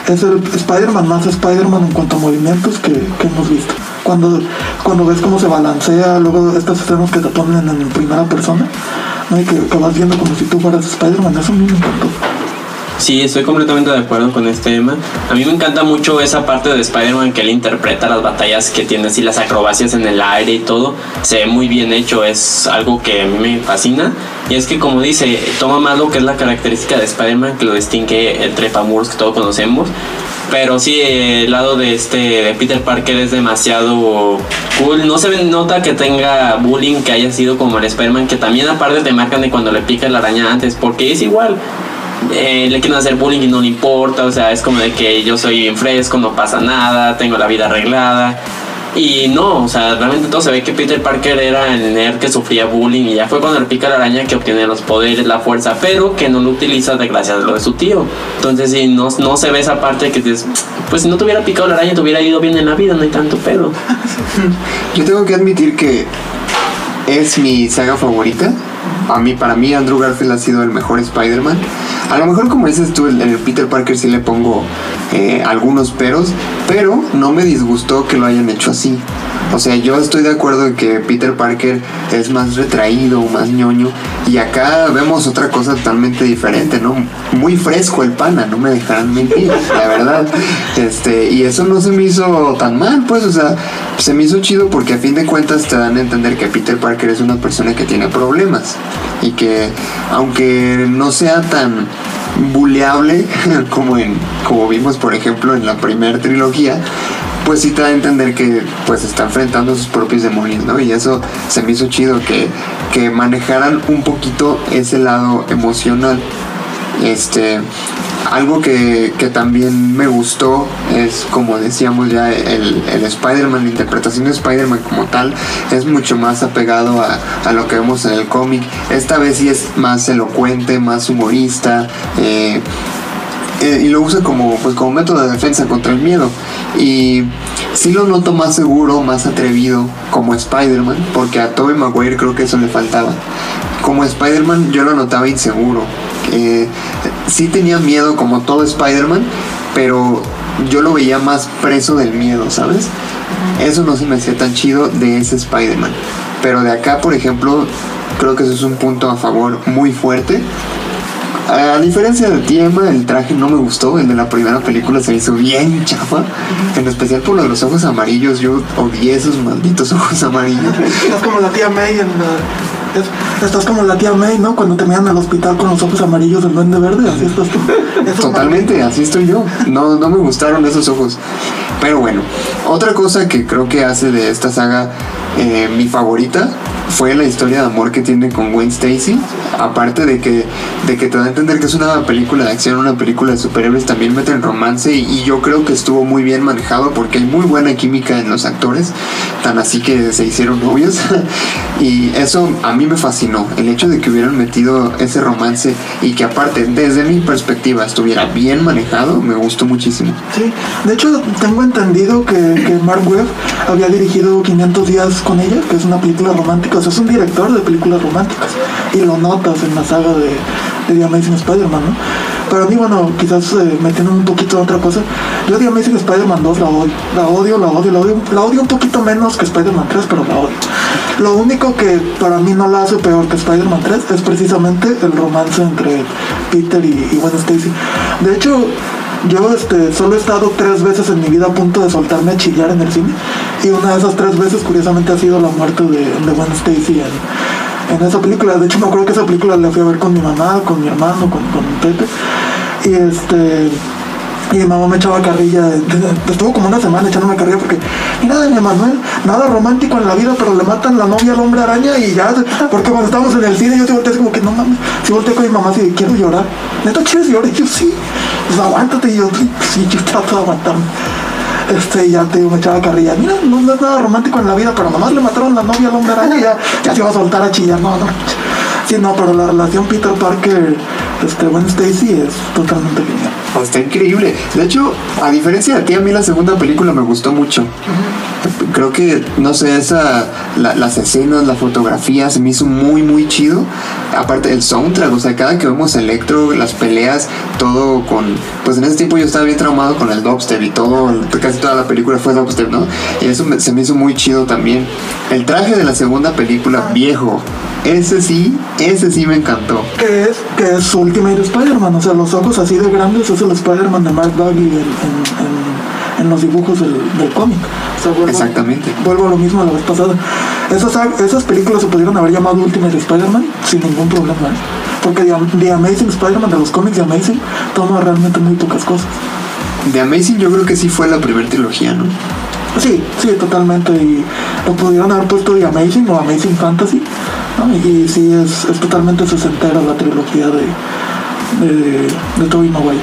es el Spider-Man más Spider-Man en cuanto a movimientos que, que hemos visto. Cuando, cuando ves cómo se balancea, luego estas escenas que te ponen en primera persona, ¿no? y que, que vas viendo como si tú fueras Spider-Man, eso a mí me encantó. Sí, estoy completamente de acuerdo con este tema. A mí me encanta mucho esa parte de Spider-Man que él interpreta las batallas que tiene así, las acrobacias en el aire y todo. Se ve muy bien hecho, es algo que a mí me fascina. Y es que, como dice, toma más lo que es la característica de Spider-Man que lo distingue el trepamuros que todos conocemos. Pero sí, el lado de este de Peter Parker es demasiado cool. No se nota que tenga bullying, que haya sido como el Spider-Man, que también aparte te marcan de cuando le pica la araña antes, porque es igual. Eh, le quieren hacer bullying y no le importa, o sea, es como de que yo soy bien fresco, no pasa nada, tengo la vida arreglada. Y no, o sea, realmente todo se ve que Peter Parker era el nerd que sufría bullying y ya fue cuando le pica la araña que obtiene los poderes, la fuerza, pero que no lo utiliza de gracias a lo de su tío. Entonces, si no, no se ve esa parte que dices, pues si no te hubiera picado la araña, te hubiera ido bien en la vida, no hay tanto pedo. Yo tengo que admitir que es mi saga favorita. A mí, para mí, Andrew Garfield ha sido el mejor Spider-Man. A lo mejor, como dices tú, el, el Peter Parker sí le pongo eh, algunos peros, pero no me disgustó que lo hayan hecho así. O sea, yo estoy de acuerdo en que Peter Parker es más retraído, más ñoño, y acá vemos otra cosa totalmente diferente, ¿no? Muy fresco el pana, no me dejarán mentir, la verdad. Este, y eso no se me hizo tan mal, pues, o sea, se me hizo chido porque a fin de cuentas te dan a entender que Peter Parker es una persona que tiene problemas y que aunque no sea tan buleable como en como vimos por ejemplo en la primera trilogía pues sí te da a entender que pues está enfrentando sus propios demonios, ¿no? Y eso se me hizo chido que, que manejaran un poquito ese lado emocional. Este, algo que, que también me gustó es, como decíamos ya, el, el Spider-Man, la interpretación de Spider-Man como tal, es mucho más apegado a, a lo que vemos en el cómic. Esta vez sí es más elocuente, más humorista. eh, eh, y lo usa como pues como método de defensa contra el miedo. Y sí lo noto más seguro más atrevido como Spider-Man porque a Tobey Maguire creo que eso le faltaba. Como Spider-Man yo lo notaba inseguro. Eh, sí tenía miedo como todo Spider-Man pero yo lo veía más preso del miedo sabes eso no se me hacía tan chido de ese Spider-Man. Pero de acá por ejemplo creo que eso es un punto a favor muy fuerte a diferencia del tema, el traje no me gustó. El de la primera película se hizo bien chafa. En especial por lo de los ojos amarillos. Yo odié esos malditos ojos amarillos. Estás como la tía May en la- es- estás como la tía May, ¿no? Cuando te miran al hospital con los ojos amarillos del duende verde, así estás tú. Esos Totalmente, así estoy yo. No, no me gustaron esos ojos. Pero bueno, otra cosa que creo que hace de esta saga eh, mi favorita fue la historia de amor que tiene con Gwen Stacy. Aparte de que, de que te da a entender que es una película de acción, una película de superhéroes, también meten romance y, y yo creo que estuvo muy bien manejado porque hay muy buena química en los actores, tan así que se hicieron novios. y eso a mí me fascinó, el hecho de que hubieran metido ese romance y que aparte, desde mi perspectiva, estuviera bien manejado, me gustó muchísimo. Sí, de hecho tengo entendido que, que Mark Webb había dirigido 500 días con ella, que es una película romántica, es un director de películas románticas, y lo notas en la saga de, de The Amazing Spider-Man, ¿no? Pero a mí, bueno, quizás eh, metiendo un poquito de otra cosa, yo The Amazing Spider-Man 2 la odio, la odio, la odio, la odio, la odio un poquito menos que Spider-Man 3, pero la odio. Lo único que para mí no la hace peor que Spider-Man 3 es precisamente el romance entre Peter y, y Gwen Stacy. De hecho, yo este, solo he estado tres veces en mi vida a punto de soltarme a chillar en el cine. Y una de esas tres veces, curiosamente, ha sido la muerte de, de Gwen Stacy en, esa película. De hecho, me acuerdo que esa película la fui a ver con mi mamá, con mi hermano, con, con Pepe. Y este. Y mi mamá me echaba carrilla, estuvo como una semana echándome carrilla porque, mira, de Manuel, nada romántico en la vida, pero le matan la novia al hombre araña y ya, porque cuando estábamos en el cine yo te volteé como que no mames, si volteé con mi mamá así, quiero llorar, neta, ¿quieres llorar? Y yo sí, pues aguántate, y yo sí, yo trato de aguantarme. Este, ya te digo, me echaba carrilla. Mira, no, no es nada romántico en la vida, pero nomás le mataron la novia al hombre araña ya, ya se iba a soltar a chillar. No, no. Sí, no, pero la relación Peter Parker, este, Gwen Stacy es totalmente genial. Está increíble. De hecho, a diferencia de ti, a mí la segunda película me gustó mucho. Creo que, no sé, esa, la- las escenas, la fotografía se me hizo muy, muy chido. Aparte, el soundtrack, o sea, cada que vemos Electro, las peleas, todo con. Pues en ese tiempo yo estaba bien traumado con el dubstep y todo, casi toda la película fue dubstep, ¿no? Y eso me- se me hizo muy chido también. El traje de la segunda película, viejo, ese sí, ese sí me encantó. Que es, que es Ultimate Spider-Man, o sea, los ojos así de grandes es el Spider-Man de Mark Bagley en, en- en- en los dibujos del, del cómic. O sea, vuelvo- Exactamente. Vuelvo a lo mismo de la vez pasada. Esas, esas películas se pudieron haber llamado Ultimate Spider-Man sin ningún problema. ¿eh? Porque The, The Amazing Spider-Man de los cómics de Amazing toma realmente muy pocas cosas. The Amazing yo creo que sí fue la primera trilogía, ¿no? Sí, sí, totalmente. Y lo pudieron haber puesto The Amazing o Amazing Fantasy. ¿No? Y, sí, es, es totalmente sesentera la trilogía de, de, de Tobey Maguire.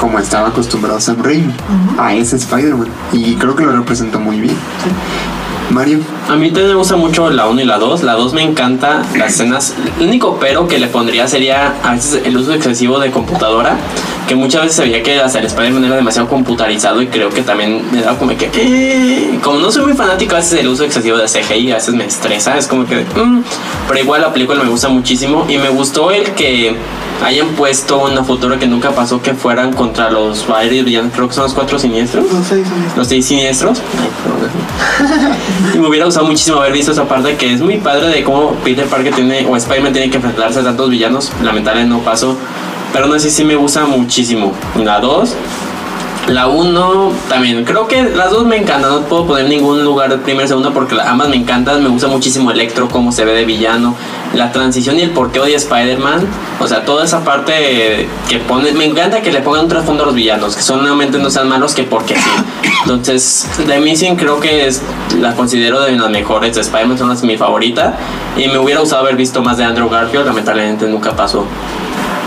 como estaba acostumbrado Sam Raimi a ese Spider-Man y creo que lo representó muy bien. Mario, A mí también me gusta mucho la 1 y la 2. La 2 me encanta las escenas. El único pero que le pondría sería a veces el uso excesivo de computadora. Que muchas veces se veía que hasta el Spider-Man era demasiado computarizado y creo que también me daba como que... eh, como no soy muy fanático a veces del uso excesivo de CGI, a veces me estresa, es como que... mm, pero igual la película me gusta muchísimo y me gustó el que hayan puesto una futuro que nunca pasó que fueran contra los varios villanos, creo que son los cuatro siniestros. Los seis, seis. Los seis siniestros. Ay, y me hubiera gustado muchísimo haber visto esa parte que es muy padre de cómo Peter Parker tiene o Spider-Man tiene que enfrentarse a tantos villanos. Lamentablemente no pasó. Pero no sé si me gusta muchísimo. La 2. La 1 también. Creo que las dos me encantan. No puedo poner ningún lugar de primera y segunda porque ambas me encantan. Me gusta muchísimo Electro, cómo se ve de villano. La transición y el por qué odia a Spider-Man. O sea, toda esa parte que pone. Me encanta que le pongan un trasfondo a los villanos. Que solamente no sean malos que porque sí. Entonces, The Missing creo que es. La considero de las mejores de Spider-Man. Son las mi favorita. Y me hubiera gustado haber visto más de Andrew Garfield. Lamentablemente nunca pasó.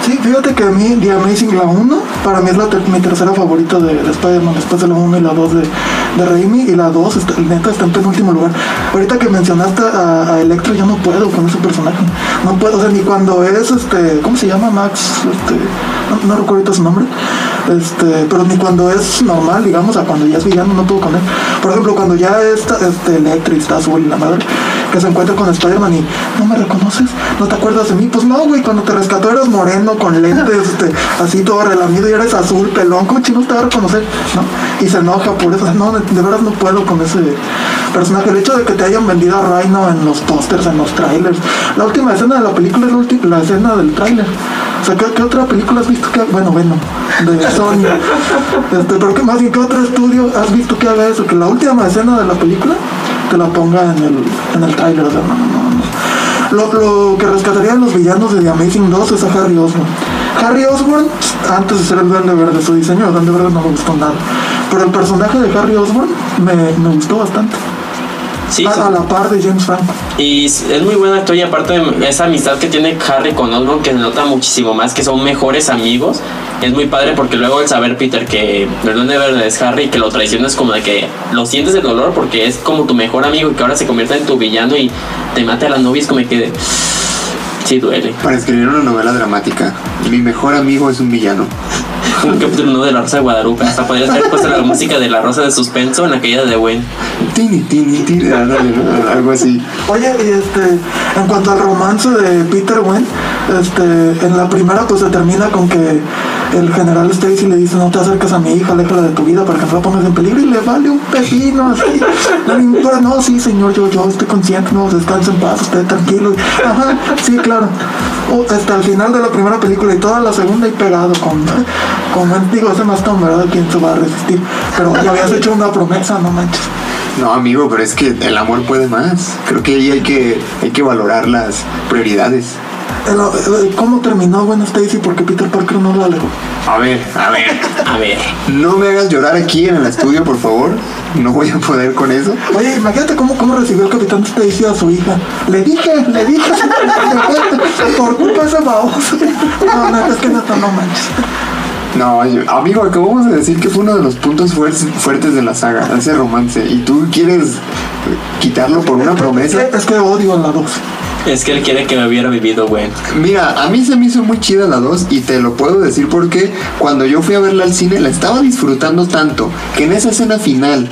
Sí, fíjate que a mí The Amazing la 1 para mí es la ter- mi tercera favorita de, de Spider-Man después de la 1 y la 2 de, de Raimi y la 2 está, neta está en penúltimo lugar. Ahorita que mencionaste a, a Electro yo no puedo con ese personaje. No puedo, o sea, ni cuando es este, ¿cómo se llama Max? Este, no, recuerdo ahorita su nombre. Este, pero ni cuando es normal, digamos, a cuando ya es villano no puedo con él. Por ejemplo, cuando ya está este Electro está azul y la madre que se encuentra con Spider-Man y no me reconoces, no te acuerdas de mí, pues no, güey, cuando te rescató eras moreno, con lentes, este, así todo relamido y eres azul, pelón, ¿cómo chino te va a reconocer? ¿No? Y se enoja por eso, no, de, de verdad no puedo con ese personaje. El hecho de que te hayan vendido a Rhino en los pósters, en los trailers, la última escena de la película es la, ulti- la escena del tráiler. O sea, ¿qué, qué otra película has visto que bueno, bueno, de Sony? Este, pero que más bien, ¿qué otro estudio has visto que haga eso? Que la última escena de la película te la ponga en el, en el trailer. No, no. Lo, lo que rescatarían los villanos de The Amazing 2 es a Harry Osborn. Harry Osborn, antes de ser el Duende Verde, su diseño de Duende Verde no me gustó nada. Pero el personaje de Harry Osborn me, me gustó bastante. Sí, a, sí. a la par de James Franco. Y es muy buen actor y aparte de esa amistad que tiene Harry con Osborn que se nota muchísimo más que son mejores amigos. Es muy padre porque luego el saber Peter que duende verde es Harry que lo traiciona es como de que lo sientes el dolor porque es como tu mejor amigo y que ahora se convierta en tu villano y te mate a la novia es como que sí duele. para escribir una novela dramática, mi mejor amigo es un villano. Un capítulo nuevo de la Rosa de Guadalupe. Hasta podría ser puesta la música de la Rosa de Suspenso en la caída de Gwen. Tini, tini, tini, algo así. Oye, y este, en cuanto al romance de Peter Gwen, este, en la primera pues se termina con que el general Stacy le dice no te acerques a mi hija, aléjala de tu vida para que no la pongas en peligro y le vale un pepino así. No, no, sí señor, yo, yo estoy consciente, no, descanse en paz, usted tranquilo. Sí, claro. O hasta el final de la primera película y toda la segunda y pegado con, con digo, ese más Tom, ¿verdad? ¿Quién se va a resistir? Pero ya habías hecho una promesa, no manches. No, amigo, pero es que el amor puede más. Creo que ahí hay que, hay que valorar las prioridades. El- ¿Cómo terminó Gwen Stacy? Porque Peter Parker no la alejó. A ver, a ver. A ver. No me hagas llorar aquí en el estudio, por favor. No voy a poder con eso. Oye, imagínate cómo, cómo recibió el Capitán Stacy a su hija. Le dije, le dije. Por culpa de ese baboso. No, no, es que neta, no manches. No, yo- amigo, acabamos de decir que fue uno de los puntos fuertes, fuertes de la saga, ese romance. Y tú quieres quitarlo por una promesa. Es que odio a la dos. Es que él quiere que me hubiera vivido, güey. Mira, a mí se me hizo muy chida la 2 y te lo puedo decir porque cuando yo fui a verla al cine la estaba disfrutando tanto que en esa escena final,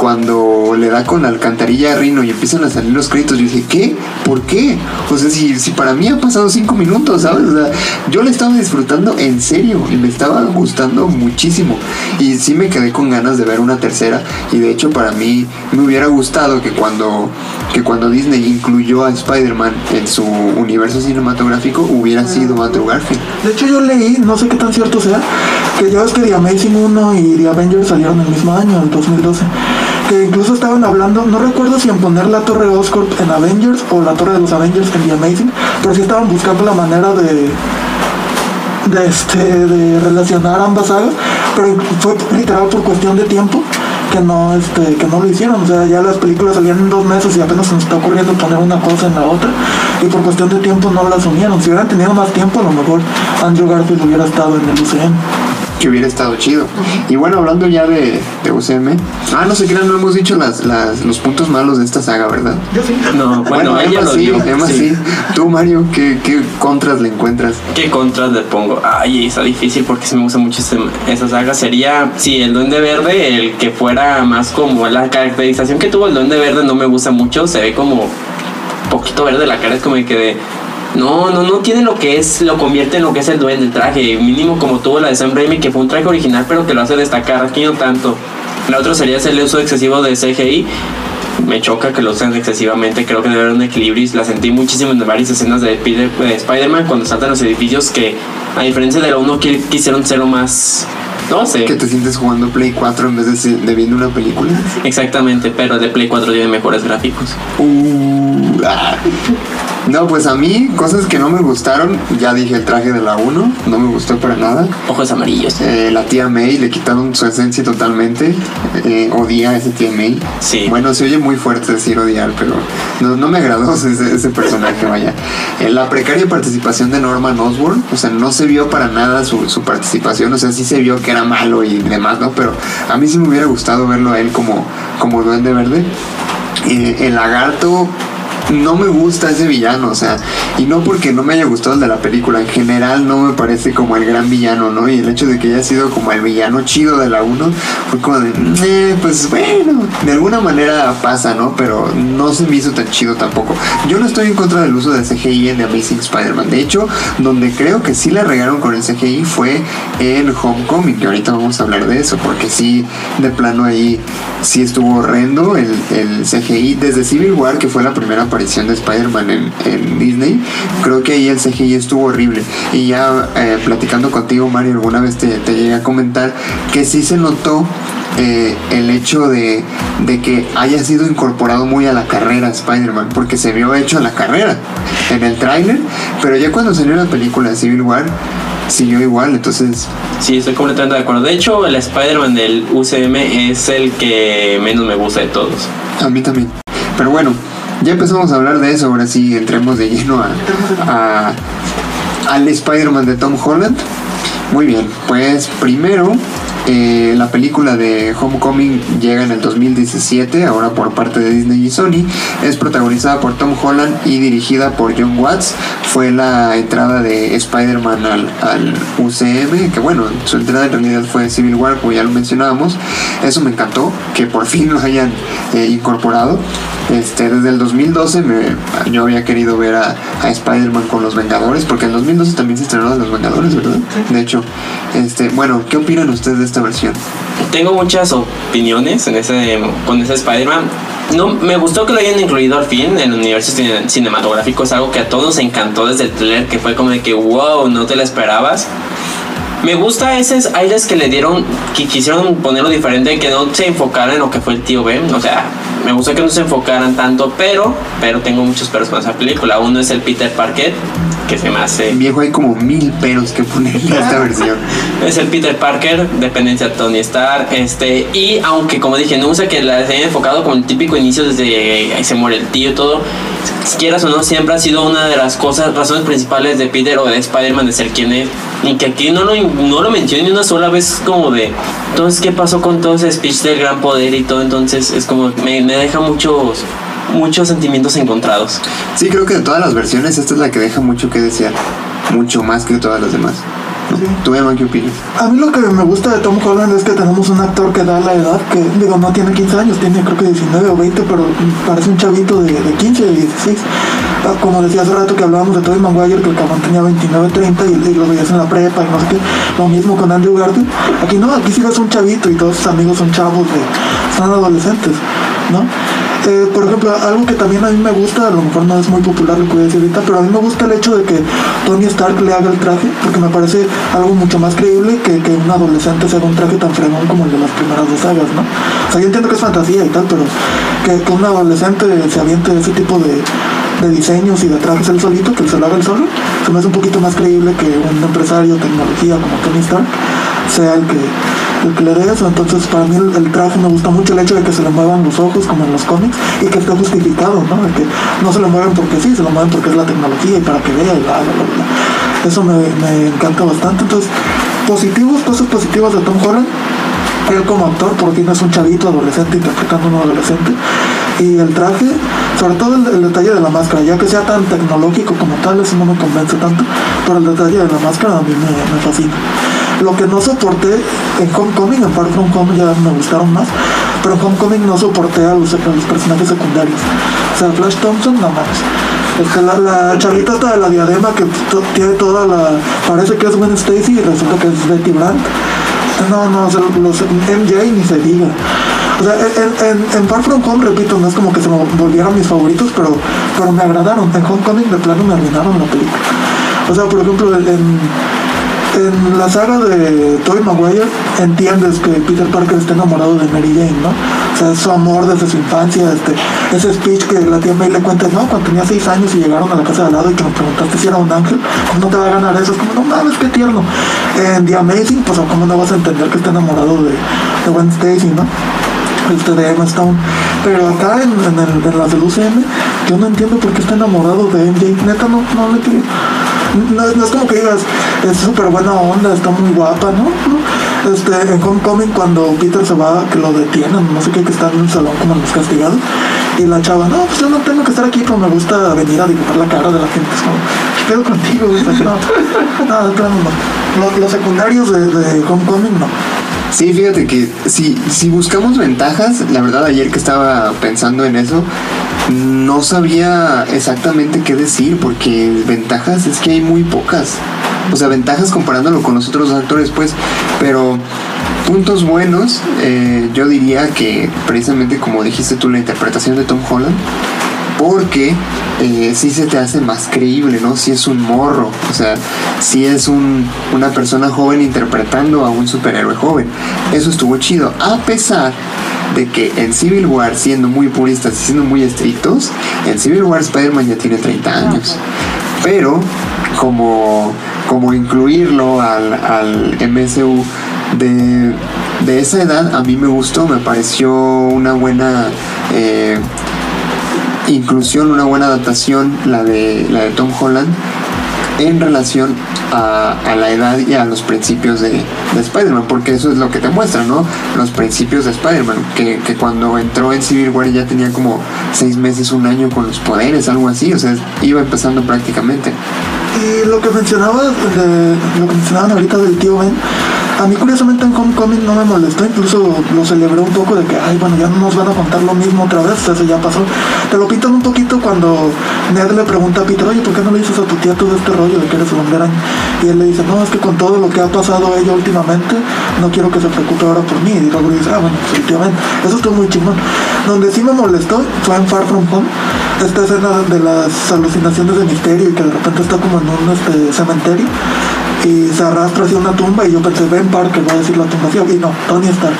cuando le da con la alcantarilla a Rino y empiezan a salir los créditos, yo dije, ¿qué? ¿Por qué? O sea, si, si para mí han pasado cinco minutos, ¿sabes? O sea, yo la estaba disfrutando en serio y me estaba gustando muchísimo. Y sí me quedé con ganas de ver una tercera y de hecho para mí me hubiera gustado que cuando, que cuando Disney incluyó a Spider-Man en su universo cinematográfico hubiera sido Andrew Garfield. De hecho, yo leí, no sé qué tan cierto sea, que ya ves que The Amazing 1 y The Avengers salieron el mismo año, el 2012. Que incluso estaban hablando, no recuerdo si en poner la torre Oscorp en Avengers o la torre de los Avengers en The Amazing, pero sí estaban buscando la manera de de este de relacionar ambas sagas, pero fue literal por cuestión de tiempo que no este que no lo hicieron, o sea, ya las películas salían en dos meses y apenas se nos está ocurriendo poner una cosa en la otra y por cuestión de tiempo no las unieron. Si hubieran tenido más tiempo, a lo mejor Andrew Garfield hubiera estado en el UCM. Que hubiera estado chido. Y bueno, hablando ya de, de UCM. Ah, no se crean, no hemos dicho las, las, los puntos malos de esta saga, ¿verdad? Yo sí. No, bueno, ella Emma lo sí, dio. Emma sí. Tú, Mario, ¿qué, ¿qué contras le encuentras? ¿Qué contras le pongo? Ay, está difícil porque se me gusta mucho este- esa saga. Sería, sí, el Duende Verde, el que fuera más como la caracterización que tuvo el Duende Verde no me gusta mucho. Se ve como poquito verde la cara, es como que de. No, no, no tiene lo que es, lo convierte en lo que es el duende, el traje. Mínimo como tuvo la de Sam Raimi, que fue un traje original, pero que lo hace destacar. Aquí no tanto. La otra sería el uso excesivo de CGI. Me choca que lo usen excesivamente. Creo que debe haber un equilibrio. La sentí muchísimo en varias escenas de, Spider-Man cuando saltan los edificios. Que a diferencia de la 1, qui- quisieron serlo más. No sé. Que te sientes jugando Play 4 en vez de, de viendo una película. Exactamente, pero de Play 4 tiene mejores gráficos. Uh. No, pues a mí, cosas que no me gustaron, ya dije el traje de la 1, no me gustó para nada. Ojos amarillos. Eh, la tía May le quitaron su esencia totalmente. Eh, odia a ese tía May. Sí. Bueno, se oye muy fuerte decir odiar, pero no, no me agradó ese, ese personaje, vaya. Eh, la precaria participación de Norman Osborn, o sea, no se vio para nada su, su participación, o sea, sí se vio que era malo y demás, ¿no? Pero a mí sí me hubiera gustado verlo a él como, como duende verde. Eh, el lagarto no me gusta ese villano, o sea, y no porque no me haya gustado el de la película, en general no me parece como el gran villano, ¿no? Y el hecho de que haya sido como el villano chido de la 1 fue como de, "Eh, pues bueno, de alguna manera pasa, ¿no? Pero no se me hizo tan chido tampoco. Yo no estoy en contra del uso de CGI en The Amazing Spider-Man. De hecho, donde creo que sí la regaron con el CGI fue en Homecoming, que ahorita vamos a hablar de eso, porque sí, de plano ahí sí estuvo horrendo el, el CGI. Desde Civil War, que fue la primera aparición de Spider-Man en, en Disney, creo que ahí el CGI estuvo horrible. Y ya eh, platicando contigo, Mario, alguna vez te, te llegué a comentar que sí se notó eh, el hecho de, de que haya sido incorporado muy a la carrera Spider-Man, porque se vio hecho a la carrera en el tráiler, pero ya cuando salió la película Civil War, siguió igual, entonces Sí, estoy completamente de acuerdo. De hecho, el Spider-Man del UCM es el que menos me gusta de todos. a mí también. Pero bueno, ya empezamos a hablar de eso, ahora sí entremos de lleno a, al Spider-Man de Tom Holland. Muy bien, pues primero eh, la película de Homecoming llega en el 2017, ahora por parte de Disney y Sony. Es protagonizada por Tom Holland y dirigida por John Watts. Fue la entrada de Spider-Man al, al UCM, que bueno, su entrada en realidad fue Civil War, como ya lo mencionábamos. Eso me encantó, que por fin lo hayan eh, incorporado. Este, desde el 2012 me- yo había querido ver a, a Spider-Man con los Vengadores, porque en 2012 también se estrenó de los Vengadores, ¿verdad? De hecho, este, bueno, ¿qué opinan ustedes de esta versión? Tengo muchas opiniones en ese, con ese Spider-Man. No, me gustó que lo hayan incluido al fin en el universo cine- cinematográfico. Es algo que a todos nos encantó desde el trailer, que fue como de que, wow, no te la esperabas. Me gusta esos aires que le dieron, que quisieron ponerlo diferente, que no se enfocara en lo que fue el tío Ben. O sea, me gusta que no se enfocaran tanto, pero, pero tengo muchos peros con esa película. Uno es el Peter Parker, que se me hace... Viejo, hay como mil peros que ponerle a esta versión. Es el Peter Parker, dependencia de Tony Stark, este, y aunque como dije, no usa que la se haya enfocado con el típico inicio desde que se muere el tío y todo, quieras o no, siempre ha sido una de las cosas, razones principales de Peter o de Spider-Man de ser quien es, y que aquí no lo, no lo menciona ni una sola vez como de, entonces, ¿qué pasó con todo ese speech del gran poder y todo? Entonces, es como, me, me deja muchos, muchos sentimientos encontrados. Sí, creo que de todas las versiones, esta es la que deja mucho que desear. Mucho más que todas las demás. Sí. ¿Tú, Evan, qué opinas? A mí lo que me gusta de Tom Holland es que tenemos un actor que da la edad, que digo, no tiene 15 años, tiene creo que 19 o 20, pero parece un chavito de, de 15, de 16. Ah, Como decía hace rato que hablábamos de Tobey Maguire, que el cabrón tenía 29, 30 y, y lo veías en la prepa y no sé qué. Lo mismo con Andrew Garfield. Aquí no, aquí sí ves un chavito y todos sus amigos son chavos, de, son adolescentes, ¿no? Eh, por ejemplo, algo que también a mí me gusta, a lo mejor no es muy popular lo que voy a decir ahorita, pero a mí me gusta el hecho de que Tony Stark le haga el traje, porque me parece algo mucho más creíble que, que un adolescente se haga un traje tan fregón como el de las primeras dos sagas, ¿no? O sea, yo entiendo que es fantasía y tal, pero que, que un adolescente se aviente ese tipo de, de diseños y de trajes él solito, que se lo haga él solo, se me hace un poquito más creíble que un empresario de tecnología como Tony Stark sea el que, el le dé eso. Entonces, para mí el, el traje me gusta mucho el hecho de que se le muevan los ojos, como en los cómics, y que esté justificado, ¿no? De que no se lo mueven porque sí, se lo mueven porque es la tecnología y para que vea y bla, bla, bla. Eso me, encanta bastante. Entonces, positivos, cosas positivas de Tom Holland. Él como actor, no es un chavito adolescente interpretando a un adolescente. Y el traje, sobre todo el, detalle de la máscara, ya que sea tan tecnológico como tal, eso no me convence tanto, pero el detalle de la máscara a mí me, fascina. Lo que no soporté en Homecoming, en Far From Home ya me gustaron más, pero en Homecoming no soporté a los, a los personajes secundarios. O sea, Flash Thompson, no mames. Este, la, la chavita de la diadema que tiene toda la... Parece que es Gwen Stacy y resulta que es Betty Brandt. No, no, los MJ ni se diga. O sea, en, en, en Far From Home, repito, no es como que se me volvieran mis favoritos, pero, pero me agradaron. En Homecoming de plano me arruinaron la película. O sea, por ejemplo, en, en la saga de Tobey Maguire entiendes que Peter Parker está enamorado de Mary Jane, ¿no? O sea, es su amor desde su infancia, este, ese speech que la tía May le cuenta, no, cuando tenía seis años y llegaron a la casa de al lado y que me preguntaste si era un ángel, ¿cómo no te va a ganar eso? Es como, no mames, qué tierno. En The Amazing, pues ¿cómo no vas a entender que está enamorado de, de Gwen Stacy, ¿no? Este de Emma Stone. Pero acá en, en, el, en las del UCM, yo no entiendo por qué está enamorado de MJ. Neta, no, no le entiendo. No, es como que digas, es súper buena onda, está muy guapa, ¿no? Este, en Homecoming, cuando Peter se va, que lo detienen, no sé qué, que está en un salón como los castigados, y la chava, no, pues yo no tengo que estar aquí, pero me gusta venir a dibujar la cara de la gente. Es como, ¿qué pedo contigo? No, no, no. Los, los secundarios de, de Homecoming, no. Sí, fíjate que si, si buscamos ventajas, la verdad ayer que estaba pensando en eso, no sabía exactamente qué decir, porque ventajas es que hay muy pocas. O sea, ventajas comparándolo con los otros actores, pues, pero puntos buenos, eh, yo diría que precisamente como dijiste tú, la interpretación de Tom Holland, porque eh, sí se te hace más creíble, ¿no? Si es un morro, o sea, si es un, una persona joven interpretando a un superhéroe joven. Eso estuvo chido, a pesar de que en Civil War, siendo muy puristas y siendo muy estrictos, en Civil War Spider-Man ya tiene 30 años. Pero como, como incluirlo al, al MSU de, de esa edad, a mí me gustó, me pareció una buena... eh, inclusión, una buena adaptación, la de, la de Tom Holland, en relación a, a la edad y a los principios de, de Spider-Man, porque eso es lo que te muestra, ¿no? Los principios de Spider-Man, que, que cuando entró en Civil War ya tenía como seis meses, un año con los poderes, algo así, o sea, iba empezando prácticamente. Y lo que mencionabas, de, lo que mencionaban ahorita del tío Ben, a mí curiosamente en Homecoming no me molestó, incluso lo celebré un poco de que, ay, bueno, ya no nos van a contar lo mismo otra vez, eso ya pasó. Te lo pintan un poquito cuando Ned le pregunta a Peter, oye, ¿por qué no le dices a tu tía todo este rollo de que eres hombre araña? Y él le dice, no, es que con todo lo que ha pasado ella últimamente, no quiero que se preocupe ahora por mí. Y luego dice, ah, bueno, pues Ben, eso estuvo muy chingón. Donde sí me molestó fue en Far From Home, esta escena de las alucinaciones de misterio y que de repente está como en un este, cementerio y se arrastra hacia una tumba y yo pensé, Ben Parker va a decir la tumba, sí, y no, Tony Stark.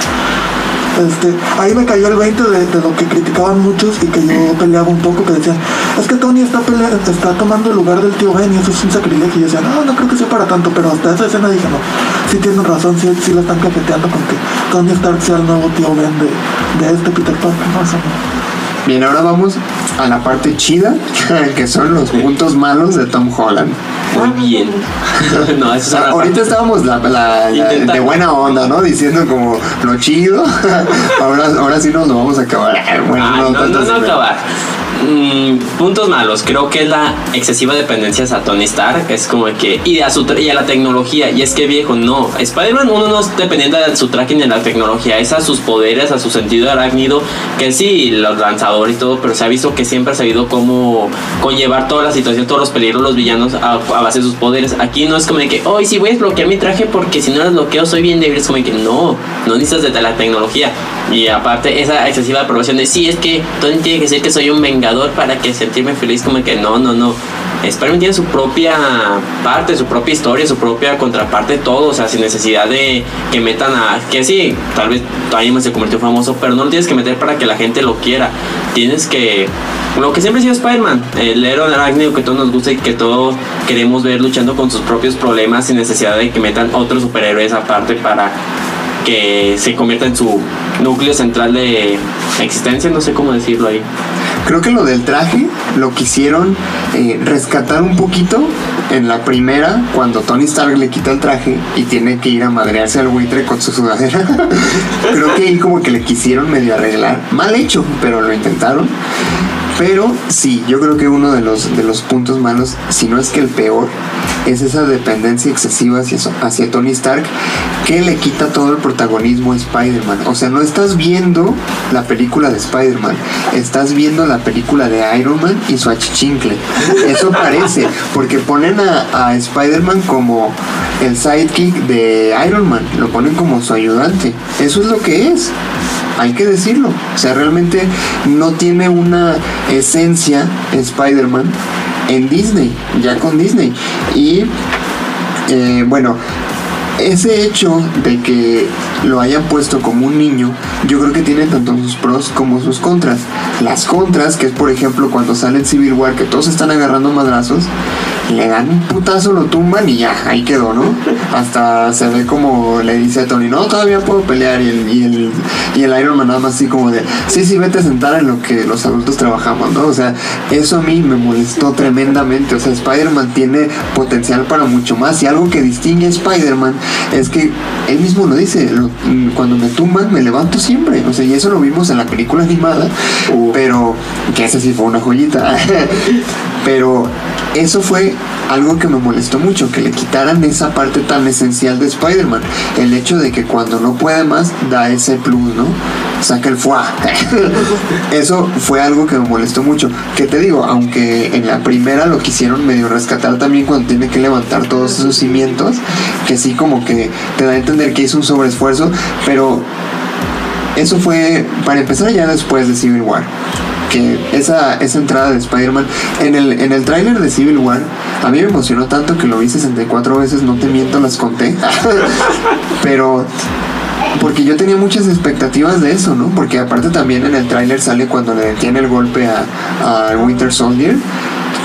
Este, ahí me cayó el 20 de, de lo que criticaban muchos y que yo peleaba un poco, que decían, es que Tony está, pelea- está tomando el lugar del tío Ben y eso es un sacrilegio. Y yo decía, no, no creo que sea para tanto, pero hasta esa escena dije, no, sí tienen razón, sí, sí lo están cajeteando con que Tony Stark sea el nuevo tío Ben de, de este Peter Parker. No, eso no. Bien, ahora vamos a la parte chida, que son los puntos malos de Tom Holland. Muy bien. no, eso es una Ahorita estábamos la, la- la- Intentando. de buena onda, ¿no? Diciendo como lo chido. ahora, ahora sí nos lo vamos a acabar. Bueno, no, no, acabar. Mm, puntos malos, creo que es la excesiva dependencia a Tony Stark, es como que, y a, su y a la tecnología, y es que viejo, no, Spider-Man uno no es dependiente de su tracking de la tecnología, es a sus poderes, a su sentido arácnido, que sí, los lanzadores y todo, pero se ha visto que siempre ha sabido cómo conllevar toda la situación, todos los peligros, los villanos a, a base de sus poderes. Aquí no es como de que, hoy sí voy a desbloquear mi traje porque si no lo bloqueo soy bien débil, es como de que no, no necesitas de la tecnología. Y aparte esa excesiva aprobación de sí, es que Tony tiene que decir que soy un vengador para que sentirme feliz, como que no, no, no. Spider-Man tiene su propia parte, su propia historia, su propia contraparte, todo, o sea, sin necesidad de que metan a. Que sí, tal vez Tony se convirtió famoso, pero no lo tienes que meter para que la gente lo quiera. Tienes que. Lo que siempre ha sido Spider-Man, el héroe arácnido que todos nos gusta y que todos queremos ver luchando con sus propios problemas sin necesidad de que metan otros superhéroes aparte para que se convierta en su núcleo central de existencia, no sé cómo decirlo ahí. Creo que lo del traje lo quisieron eh, rescatar un poquito en la primera, cuando Tony Stark le quita el traje y tiene que ir a madrearse al buitre con su sudadera. Creo que ahí como que le quisieron medio arreglar. Mal hecho, pero lo intentaron. Pero sí, yo creo que uno de los, de los puntos malos, si no es que el peor, es esa dependencia excesiva hacia, hacia Tony Stark que le quita todo el protagonismo a Spider-Man. O sea, no estás viendo la película de Spider-Man, estás viendo la película de Iron Man y su achichincle. Eso parece, porque ponen a, a Spider-Man como el sidekick de Iron Man, lo ponen como su ayudante. Eso es lo que es hay que decirlo. O sea, realmente no tiene una esencia Spider-Man en Disney, ya con Disney. Y eh, bueno, ese hecho de que lo hayan puesto como un niño, yo creo que tiene tanto sus pros como sus contras. Las contras, que es por ejemplo cuando sale Civil War, que todos están agarrando madrazos, le dan un putazo, lo tumban y ya, ahí quedó, ¿no? Hasta se ve como le dice a Tony, no, todavía puedo pelear. Y el, y el, y el Iron Man nada más así como de, sí, sí, vete a sentar en lo que los adultos trabajamos, ¿no? O sea, eso a mí me molestó tremendamente. O sea, Spider-Man tiene potencial para mucho más. Y algo que distingue a Spider-Man es que él mismo lo dice, lo- cuando me tumban me levanto siempre. O sea, y eso lo vimos en la película animada, pero que esa sí fue una joyita. pero eso fue algo que me molestó mucho, que le quitaran esa parte tan esencial de Spider-Man. El hecho de que cuando no puede más, da ese plus, ¿no? Saca el fuá. Eso fue algo que me molestó mucho. Que te digo, aunque en la primera lo quisieron medio rescatar también cuando tiene que levantar todos esos cimientos, que sí como que te da a entender que hizo un sobreesfuerzo, pero eso fue para empezar ya después de Civil War. Que esa, esa entrada de Spider-Man en el, en el tráiler de Civil War, a mí me emocionó tanto que lo vi 64 veces, no te miento, las conté. Pero porque yo tenía muchas expectativas de eso, ¿no? Porque aparte también en el tráiler sale cuando le detiene el golpe a, a Winter Soldier,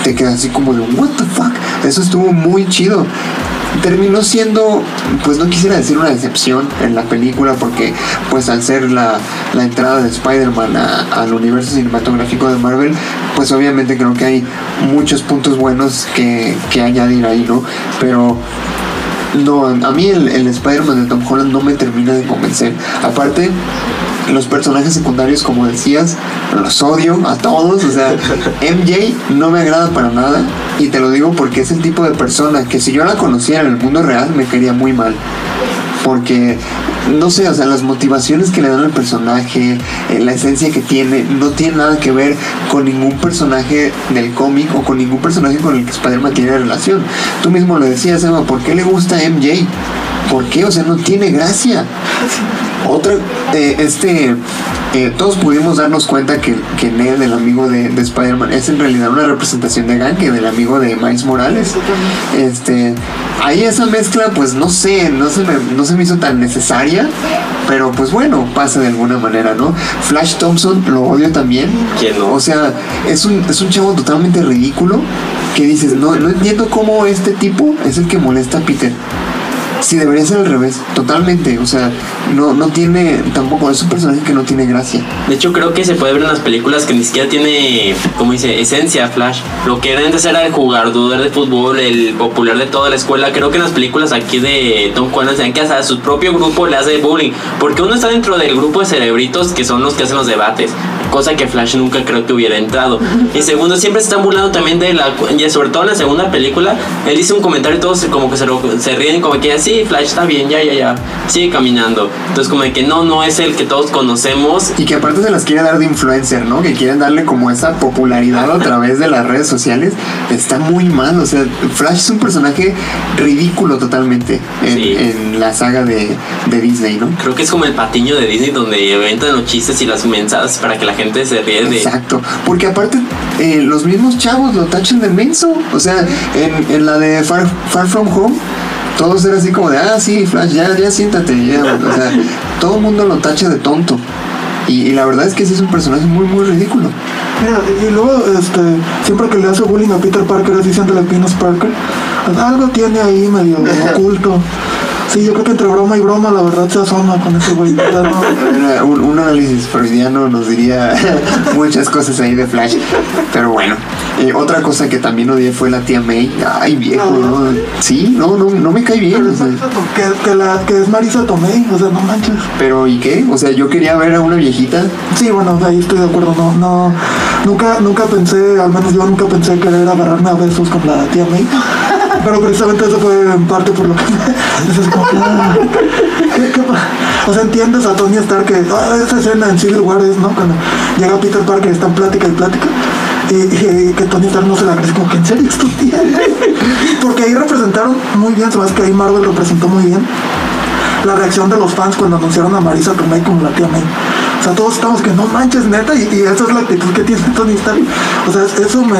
te quedas así como de what the fuck. Eso estuvo muy chido. Terminó siendo, pues no quisiera decir una decepción en la película porque pues al ser la, la entrada de Spider-Man al universo cinematográfico de Marvel, pues obviamente creo que hay muchos puntos buenos que, que añadir ahí, ¿no? Pero no, a mí el, el Spider-Man de Tom Holland no me termina de convencer. Aparte, los personajes secundarios, como decías, los odio a todos. O sea, MJ no me agrada para nada. Y te lo digo porque es el tipo de persona que si yo la conociera en el mundo real me quería muy mal. Porque, no sé, o sea, las motivaciones que le dan al personaje, eh, la esencia que tiene, no tiene nada que ver con ningún personaje del cómic o con ningún personaje con el que Spider-Man tiene relación. Tú mismo lo decías, Emma, ¿por qué le gusta MJ? ¿Por qué? O sea, no tiene gracia. Otra, eh, este, eh, todos pudimos darnos cuenta que, que Ned, el amigo de, de Spider-Man, es en realidad una representación de Ganke, del amigo de Miles Morales. Este, ahí esa mezcla, pues no sé, no se, me, no se me hizo tan necesaria, pero pues bueno, pasa de alguna manera, ¿no? Flash Thompson lo odio también. ¿Quién no? O sea, es un, es un chavo totalmente ridículo que dices, no, no entiendo cómo este tipo es el que molesta a Peter. Sí, debería ser al revés, totalmente. O sea, no, no tiene, tampoco, es un personaje que no tiene gracia. De hecho, creo que se puede ver en las películas que ni siquiera tiene, como dice, esencia Flash. Lo que antes era el jugador de fútbol, el popular de toda la escuela. Creo que en las películas aquí de Tom Holland se ven que hasta su propio grupo le hace bullying. Porque uno está dentro del grupo de cerebritos que son los que hacen los debates. Cosa que Flash nunca creo que hubiera entrado. Y segundo, siempre se están burlando también de la. Y sobre todo en la segunda película, él dice un comentario y todos como que se, se ríen, como que sí, Flash está bien, ya, ya, ya. Sigue caminando. Entonces, como de que no, no es el que todos conocemos. Y que aparte se las quiere dar de influencer, ¿no? Que quieren darle como esa popularidad a través de las redes sociales. Está muy mal, o sea, Flash es un personaje ridículo totalmente en, Sí. en la saga de, de Disney, ¿no? Creo que es como el patiño de Disney donde entran los chistes y las mensajes para que la gente se ríe de. Exacto, porque aparte eh, los mismos chavos lo tachan de menso. O sea, en, en la de Far, Far From Home, todos eran así como de, ah, sí, Flash, ya, ya siéntate. Ya. O sea, todo el mundo lo tacha de tonto. Y, y la verdad es que sí es un personaje muy, muy ridículo. Mira, y luego, este, siempre que le hace bullying a Peter Parker, es diciéndole a Peanut Parker, algo tiene ahí medio oculto. Sí, yo creo que entre broma y broma, la verdad se asoma con ese güey. No- Un, un análisis freudiano nos diría muchas cosas ahí de Flash. Pero bueno, eh, otra cosa que también odié fue la tía May. Ay, viejo, ¿no? Sí, no, no, no me cae bien. o sea. que, que, la, que es Marisa Tomei, o sea, no manches. pero ¿y qué? O sea, yo quería ver a una viejita. Sí, bueno, ahí estoy de acuerdo, no, no, nunca, nunca pensé, al menos yo nunca pensé querer agarrarme a besos con la tía May, pero precisamente eso fue en parte por lo que, dices como que, ah, ¿qué- qué pa- o sea, entiendes a Tony Stark que, ah, esa escena en Civil War es, ¿no? Cuando llega Peter Parker y están plática y plática, y, y que Tony Stark no se la agradece, como que en serio es tu tía, porque ahí representaron muy bien, sabes que ahí Marvel representó muy bien la reacción de los fans cuando anunciaron a Marisa Tomei como la tía May. O sea, todos estamos que no manches, neta, y, y esa es la actitud que tiene Tony Stark. O sea, es- eso me.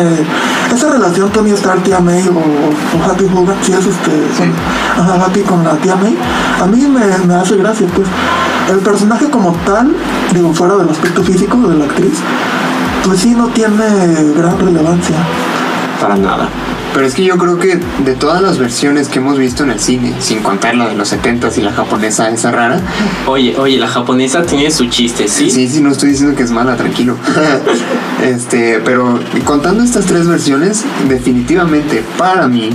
Esa relación Tony Stark, tía May o, o Happy Hogan, si es este. con- ajá, Happy con la tía May, a mí me, me hace gracia, pues. El personaje como tal, digo, fuera del aspecto físico de la actriz, pues sí no tiene gran relevancia. Para nada. Pero es que yo creo que de todas las versiones que hemos visto en el cine, sin contar la de los 70s y la japonesa, esa rara, Oye, oye, la japonesa tiene su chiste, ¿sí? sí, sí, no estoy diciendo que es mala, tranquilo. este, pero contando estas tres versiones, definitivamente para mí,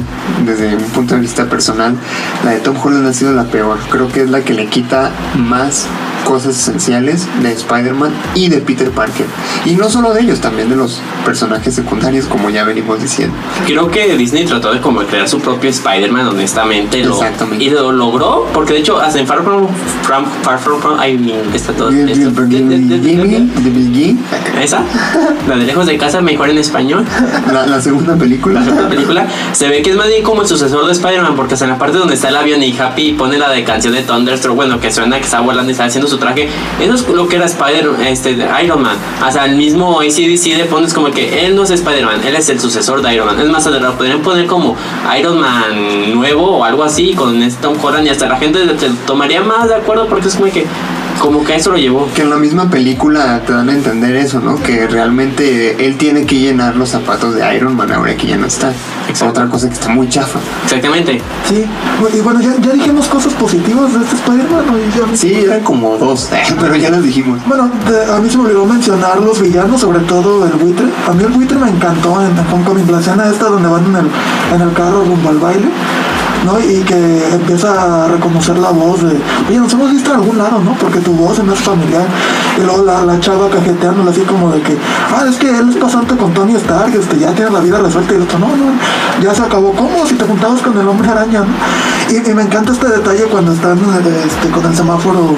desde un punto de vista personal, la de Tom Holland ha sido la peor. Creo que es la que le quita más cosas esenciales de Spider-Man y de Peter Parker. Y no solo de ellos, también de los personajes secundarios, como ya venimos diciendo. Creo que Disney trató de como crear su propio Spider-Man, honestamente. Lo, Exactamente. Y lo logró, porque de hecho, hasta en Far From, From- Far From, From- ay, mi- está todo. Esto- Biggie, Esa, la de lejos de casa, mejor en español. la, la segunda película. La segunda película se ve que es más bien como el sucesor de Spider-Man, porque hasta en la parte donde está el avión y Happy pone la de canción de Thunderstruck, bueno, que suena que está volando y está haciendo su traje. Eso es lo que era Spider, este, Iron Man. Hasta el mismo ACDC de pones como que él no es Spider-Man, él es el sucesor de Iron Man. Es más, lo podrían poner como Iron Man nuevo o algo así con Tom Holland y hasta la gente se tomaría más de acuerdo porque es como que, como que a eso lo llevó. Que en la misma película te dan a entender eso, ¿no? Que realmente él tiene que llenar los zapatos de Iron Man ahora que ya no está. Es Exacto. otra cosa que está muy chafa. Exactamente. Sí, y bueno, ya, ya dijimos cosas positivas de este Spider-Man. Sí, eran como dos, pero ya las dijimos. Bueno, de- a mí se me olvidó mencionar los villanos, sobre todo el buitre. A mí el buitre me encantó en, en Homecoming, la escena esta donde van en el, en el carro rumbo al baile. ¿No? Y que empieza a reconocer la voz de, oye, nos hemos visto en algún lado, ¿no? Porque tu voz se me es familiar. Y luego la, la chava cajeteándola así como de que, ah, es que él es pasante con Tony Stark, este, ya tiene la vida resuelta. Y el otro, no, no, ya se acabó. ¿Cómo? Si te juntabas con el hombre araña, ¿no? Y, me encanta este detalle cuando están este, con el semáforo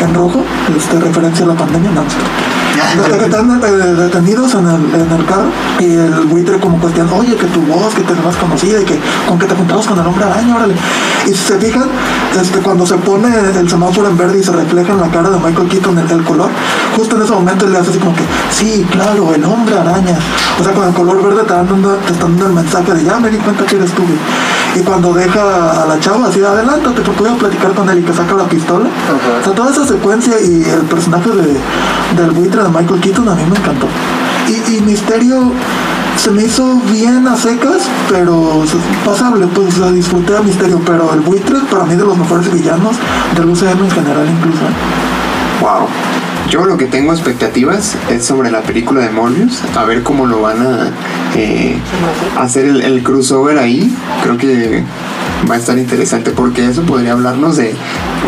en rojo, este, referencia a la pandemia, no, este, que están detenidos en el, en el carro y el buitre como cuestionando, oye, que tu voz, que te la más conocida y que con que te juntabas con el hombre araña, órale. Y si se fijan, este, cuando se pone el semáforo en verde y se refleja en la cara de Michael Keaton el, el color, justo en ese momento le hace así como que, sí, claro, el hombre araña. O sea, con el color verde te, dan dando- te están dando el mensaje de, ya me di cuenta que eres tú. güey". Y cuando deja a la chava así, adelántate voy a platicar con él y que saca la pistola. O sea, toda esa secuencia y el personaje de, del buitre de Michael Keaton a mí me encantó. Y, y Misterio se me hizo bien a secas, pero pasable, pues la disfruté a Misterio, pero el buitre para mí de los mejores villanos del UCM en general incluso. Wow. Yo lo que tengo expectativas es sobre la película de Morbius, a ver cómo lo van a eh, hacer el, el crossover ahí. Creo que va a estar interesante porque eso podría hablarnos de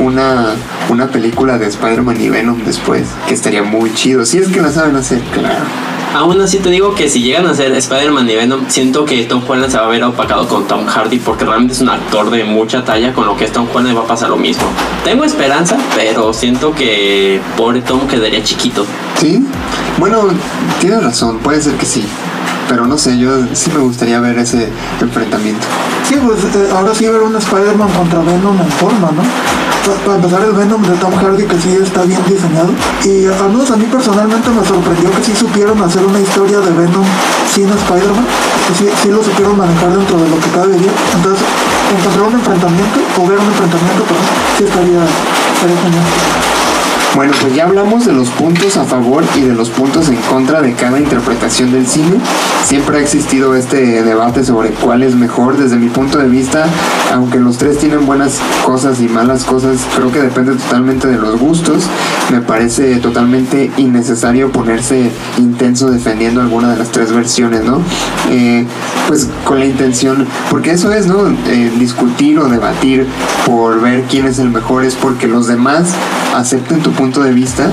una, una película de Spider-Man y Venom después, que estaría muy chido. Si es que la saben hacer, claro. Aún así te digo que si llegan a ser Spider-Man y Venom, siento que Tom Holland se va a ver opacado con Tom Hardy porque realmente es un actor de mucha talla, con lo que es Tom Holland va a pasar lo mismo. Tengo esperanza, pero siento que pobre Tom quedaría chiquito. ¿Sí? Bueno, tienes razón, puede ser que sí. Pero no sé, yo sí me gustaría ver ese enfrentamiento. Sí, pues eh, ahora sí ver un Spider-Man contra Venom en forma, ¿no? Pa- Para empezar el Venom de Tom Hardy que sí está bien diseñado. Y al menos a mí personalmente me sorprendió que sí supieron hacer una historia de Venom sin Spider-Man. Sí, sí lo supieron manejar dentro de lo que cabe bien. Entonces, encontrar un enfrentamiento, o ver un enfrentamiento, perdón, sí estaría, estaría genial. Bueno, pues ya hablamos de los puntos a favor y de los puntos en contra de cada interpretación del cine. Siempre ha existido este debate sobre cuál es mejor desde mi punto de vista. Aunque los tres tienen buenas cosas y malas cosas, creo que depende totalmente de los gustos. Me parece totalmente innecesario ponerse intenso defendiendo alguna de las tres versiones, ¿no? Eh, pues con la intención, porque eso es, ¿no? Eh, discutir o debatir por ver quién es el mejor es porque los demás acepten tu punto de vista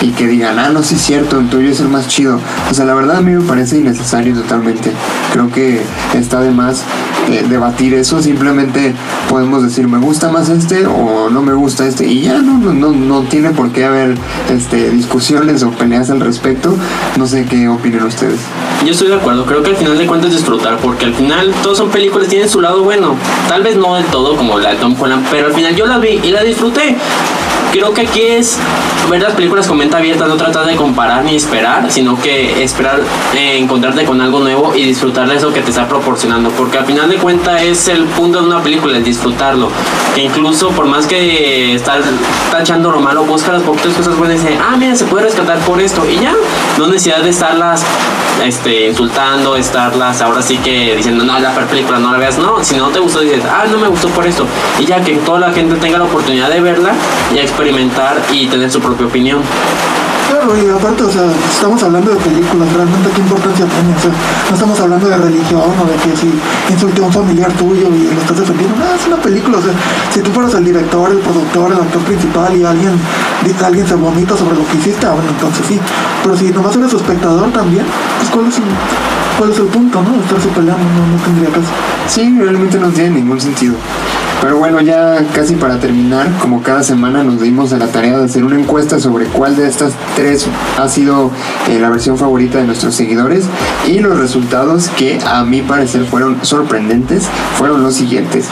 y que digan, ah, no, sí es cierto, el tuyo es el más chido. O sea, la verdad a mí me parece innecesario totalmente. Creo que está de más eh, debatir eso. Simplemente podemos decir, me gusta más este o no me gusta este. Y ya no, no, no, no tiene por qué haber este, discusiones o peleas al respecto. No sé qué opinan ustedes. Yo estoy de acuerdo, creo que al final de cuentas disfrutar, porque al final todas son películas, tienen su lado bueno. Tal vez no del todo como la de Tom Holland, pero al final yo la vi y la disfruté. Creo que aquí es ver las películas con mente abierta, no tratar de comparar ni esperar, sino que esperar eh, encontrarte con algo nuevo y disfrutar de eso que te está proporcionando. Porque al final de cuentas es el punto de una película, el disfrutarlo. Que incluso por más que estás tachando lo malo, busca las poquitas cosas buenas y dice, ah, mira, se puede rescatar por esto. Y ya, no necesidad de estarlas este, insultando, estarlas ahora sí que diciendo, no, la película no la veas. No, si no te gustó, dices, ah, no me gustó por esto. Y ya que toda la gente tenga la oportunidad de verla y experimentar y tener su propia opinión. Claro, y aparte, o sea, estamos hablando de películas, realmente qué importancia tiene, o sea, no estamos hablando de religión o de que si insulté a un familiar tuyo y lo estás defendiendo, no, es una película, o sea, si tú fueras el director, el productor, el actor principal y alguien, alguien se vomita sobre lo que hiciste, ah, bueno, entonces sí, pero si nomás eres espectador también, pues cuál es el, cuál es el punto, ¿no? Estarse peleando, no, no tendría caso. Sí, realmente no tiene ningún sentido. Pero bueno, ya casi para terminar, como cada semana nos dimos a la tarea de hacer una encuesta sobre cuál de estas tres ha sido eh, la versión favorita de nuestros seguidores y los resultados que a mi parecer fueron sorprendentes fueron los siguientes.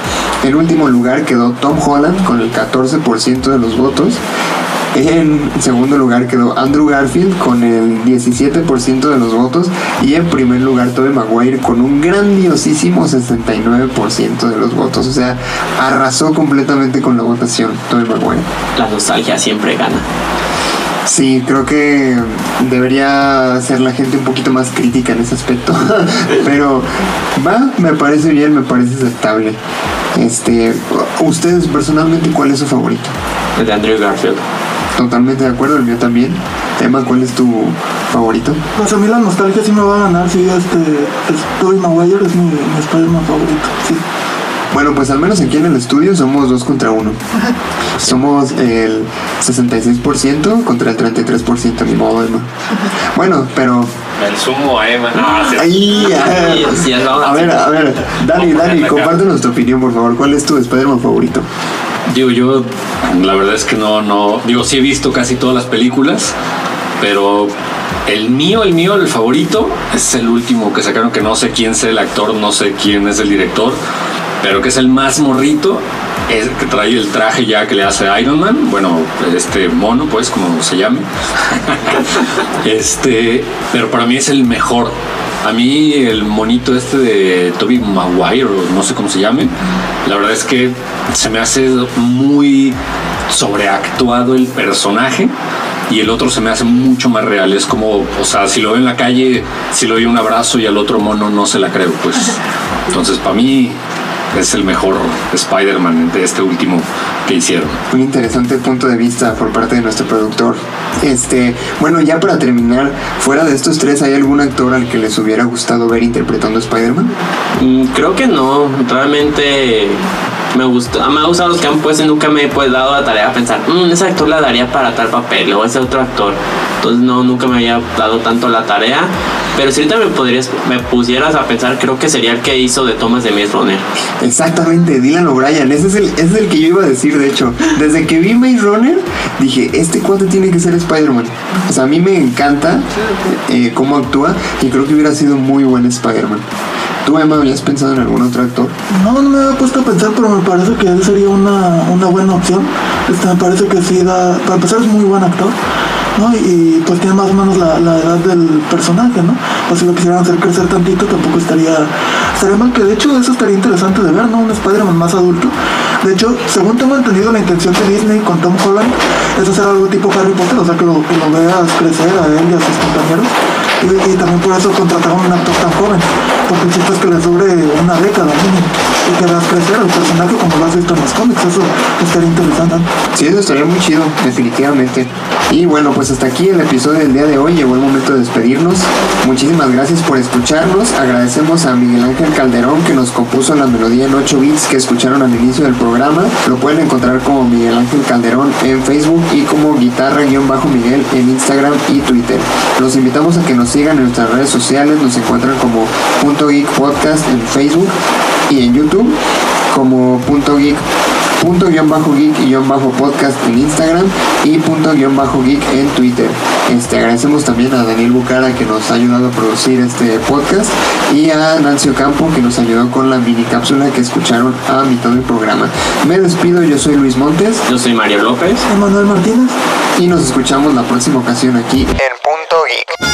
En último lugar quedó Tom Holland con el 14% de los votos. En segundo lugar quedó Andrew Garfield con el 17% de los votos y en primer lugar Tobey Maguire con un grandiosísimo 69% de los votos. O sea, arrasó completamente con la votación Tobey Maguire. La nostalgia siempre gana. Sí, creo que debería ser la gente un poquito más crítica en ese aspecto. Pero va, me parece bien, me parece aceptable. Este, ustedes personalmente, ¿cuál es su favorito? El de Andrew Garfield. Totalmente de acuerdo, el mío también. Emma, ¿cuál es tu favorito? Pues a mí la nostalgia sí me va a ganar, sí, este, es Tobey Maguire es mi, mi Spider-Man favorito, sí. Bueno, pues al menos aquí en el estudio somos dos contra uno. Somos el 66% contra el 33%, ni modo, Emma. Bueno, pero... El sumo a Emma. No, sí. Ahí, a ver, a ver, Dani, Dani, compártenos tu opinión, por favor. ¿Cuál es tu Spider-Man favorito? Digo, yo la verdad es que no, no, digo, sí he visto casi todas las películas, pero el mío, el mío, el favorito es el último que sacaron, que no sé quién es el actor, no sé quién es el director, pero que es el más morrito, que trae el traje ya que le hace Iron Man, bueno, este mono, pues, como se llame. este, pero para mí es el mejor. A mí el monito este de Toby Maguire, o no sé cómo se llame, la verdad es que se me hace muy sobreactuado el personaje y el otro se me hace mucho más real. Es como, o sea, si lo veo en la calle, si lo doy un abrazo y al otro mono no se la creo, pues. Entonces, para mí es el mejor Spider-Man de este último que hicieron. Un interesante punto de vista por parte de nuestro productor. Este, bueno, ya para terminar, fuera de estos tres, ¿hay algún actor al que les hubiera gustado ver interpretando a Spider-Man? Mm, creo que no, realmente me gusta, me ha gustado los que han puesto y nunca me he pues, dado la tarea a pensar, "Mm, ese actor la daría para tal papel o ese otro actor. Entonces no, nunca me había dado tanto la tarea. Pero si ahorita me podrías, me pusieras a pensar, creo que sería el que hizo de Thomas de Maze Runner. Exactamente, Dylan O'Brien, ese es, el, es el que yo iba a decir, de hecho. Desde que vi Maze Runner, dije, este cuate tiene que ser Spider-Man. O sea, a mí me encanta eh, cómo actúa y creo que hubiera sido muy buen Spider-Man. ¿Tú, Emma, habías pensado en algún otro actor? No, no me había puesto a pensar, pero me parece que él sería una, una buena opción. Este, me parece que sí para empezar es muy buen actor, ¿no? Y, pues tiene más o menos la, la edad del personaje, ¿no? O si lo quisieran hacer crecer tantito, tampoco estaría, estaría mal, que de hecho eso estaría interesante de ver, ¿no? Un Spider-Man más adulto. De hecho, según tengo entendido, la intención de Disney con Tom Holland es hacer algo tipo Harry Potter, o sea, que lo, que lo veas crecer a él y a sus compañeros. Y, también por eso contrataron a un actor tan joven, porque el que les dure una década mínimo y que veas crecer al personaje como lo has visto en los cómics, eso estaría interesante. Sí, eso estaría muy chido, definitivamente. Y bueno, pues hasta aquí el episodio del día de hoy. Llegó el momento de despedirnos. Muchísimas gracias por escucharnos. Agradecemos a Miguel Ángel Calderón que nos compuso la melodía en 8 bits que escucharon al inicio del programa. Lo pueden encontrar como Miguel Ángel Calderón en Facebook y como guitarra-miguel en Instagram y Twitter. Los invitamos a que nos sigan en nuestras redes sociales. Nos encuentran como Punto Geek Podcast en Facebook y en YouTube como Punto Geek punto guion bajo geek guion bajo podcast en Instagram y punto guion bajo geek en Twitter. Este, agradecemos también a Daniel Bucara que nos ha ayudado a producir este podcast y a Nancy Ocampo que nos ayudó con la mini cápsula que escucharon a mitad del programa. Me despido, yo soy Luis Montes Yo soy Mario López. Emanuel Martínez. y nos escuchamos la próxima ocasión aquí En punto geek.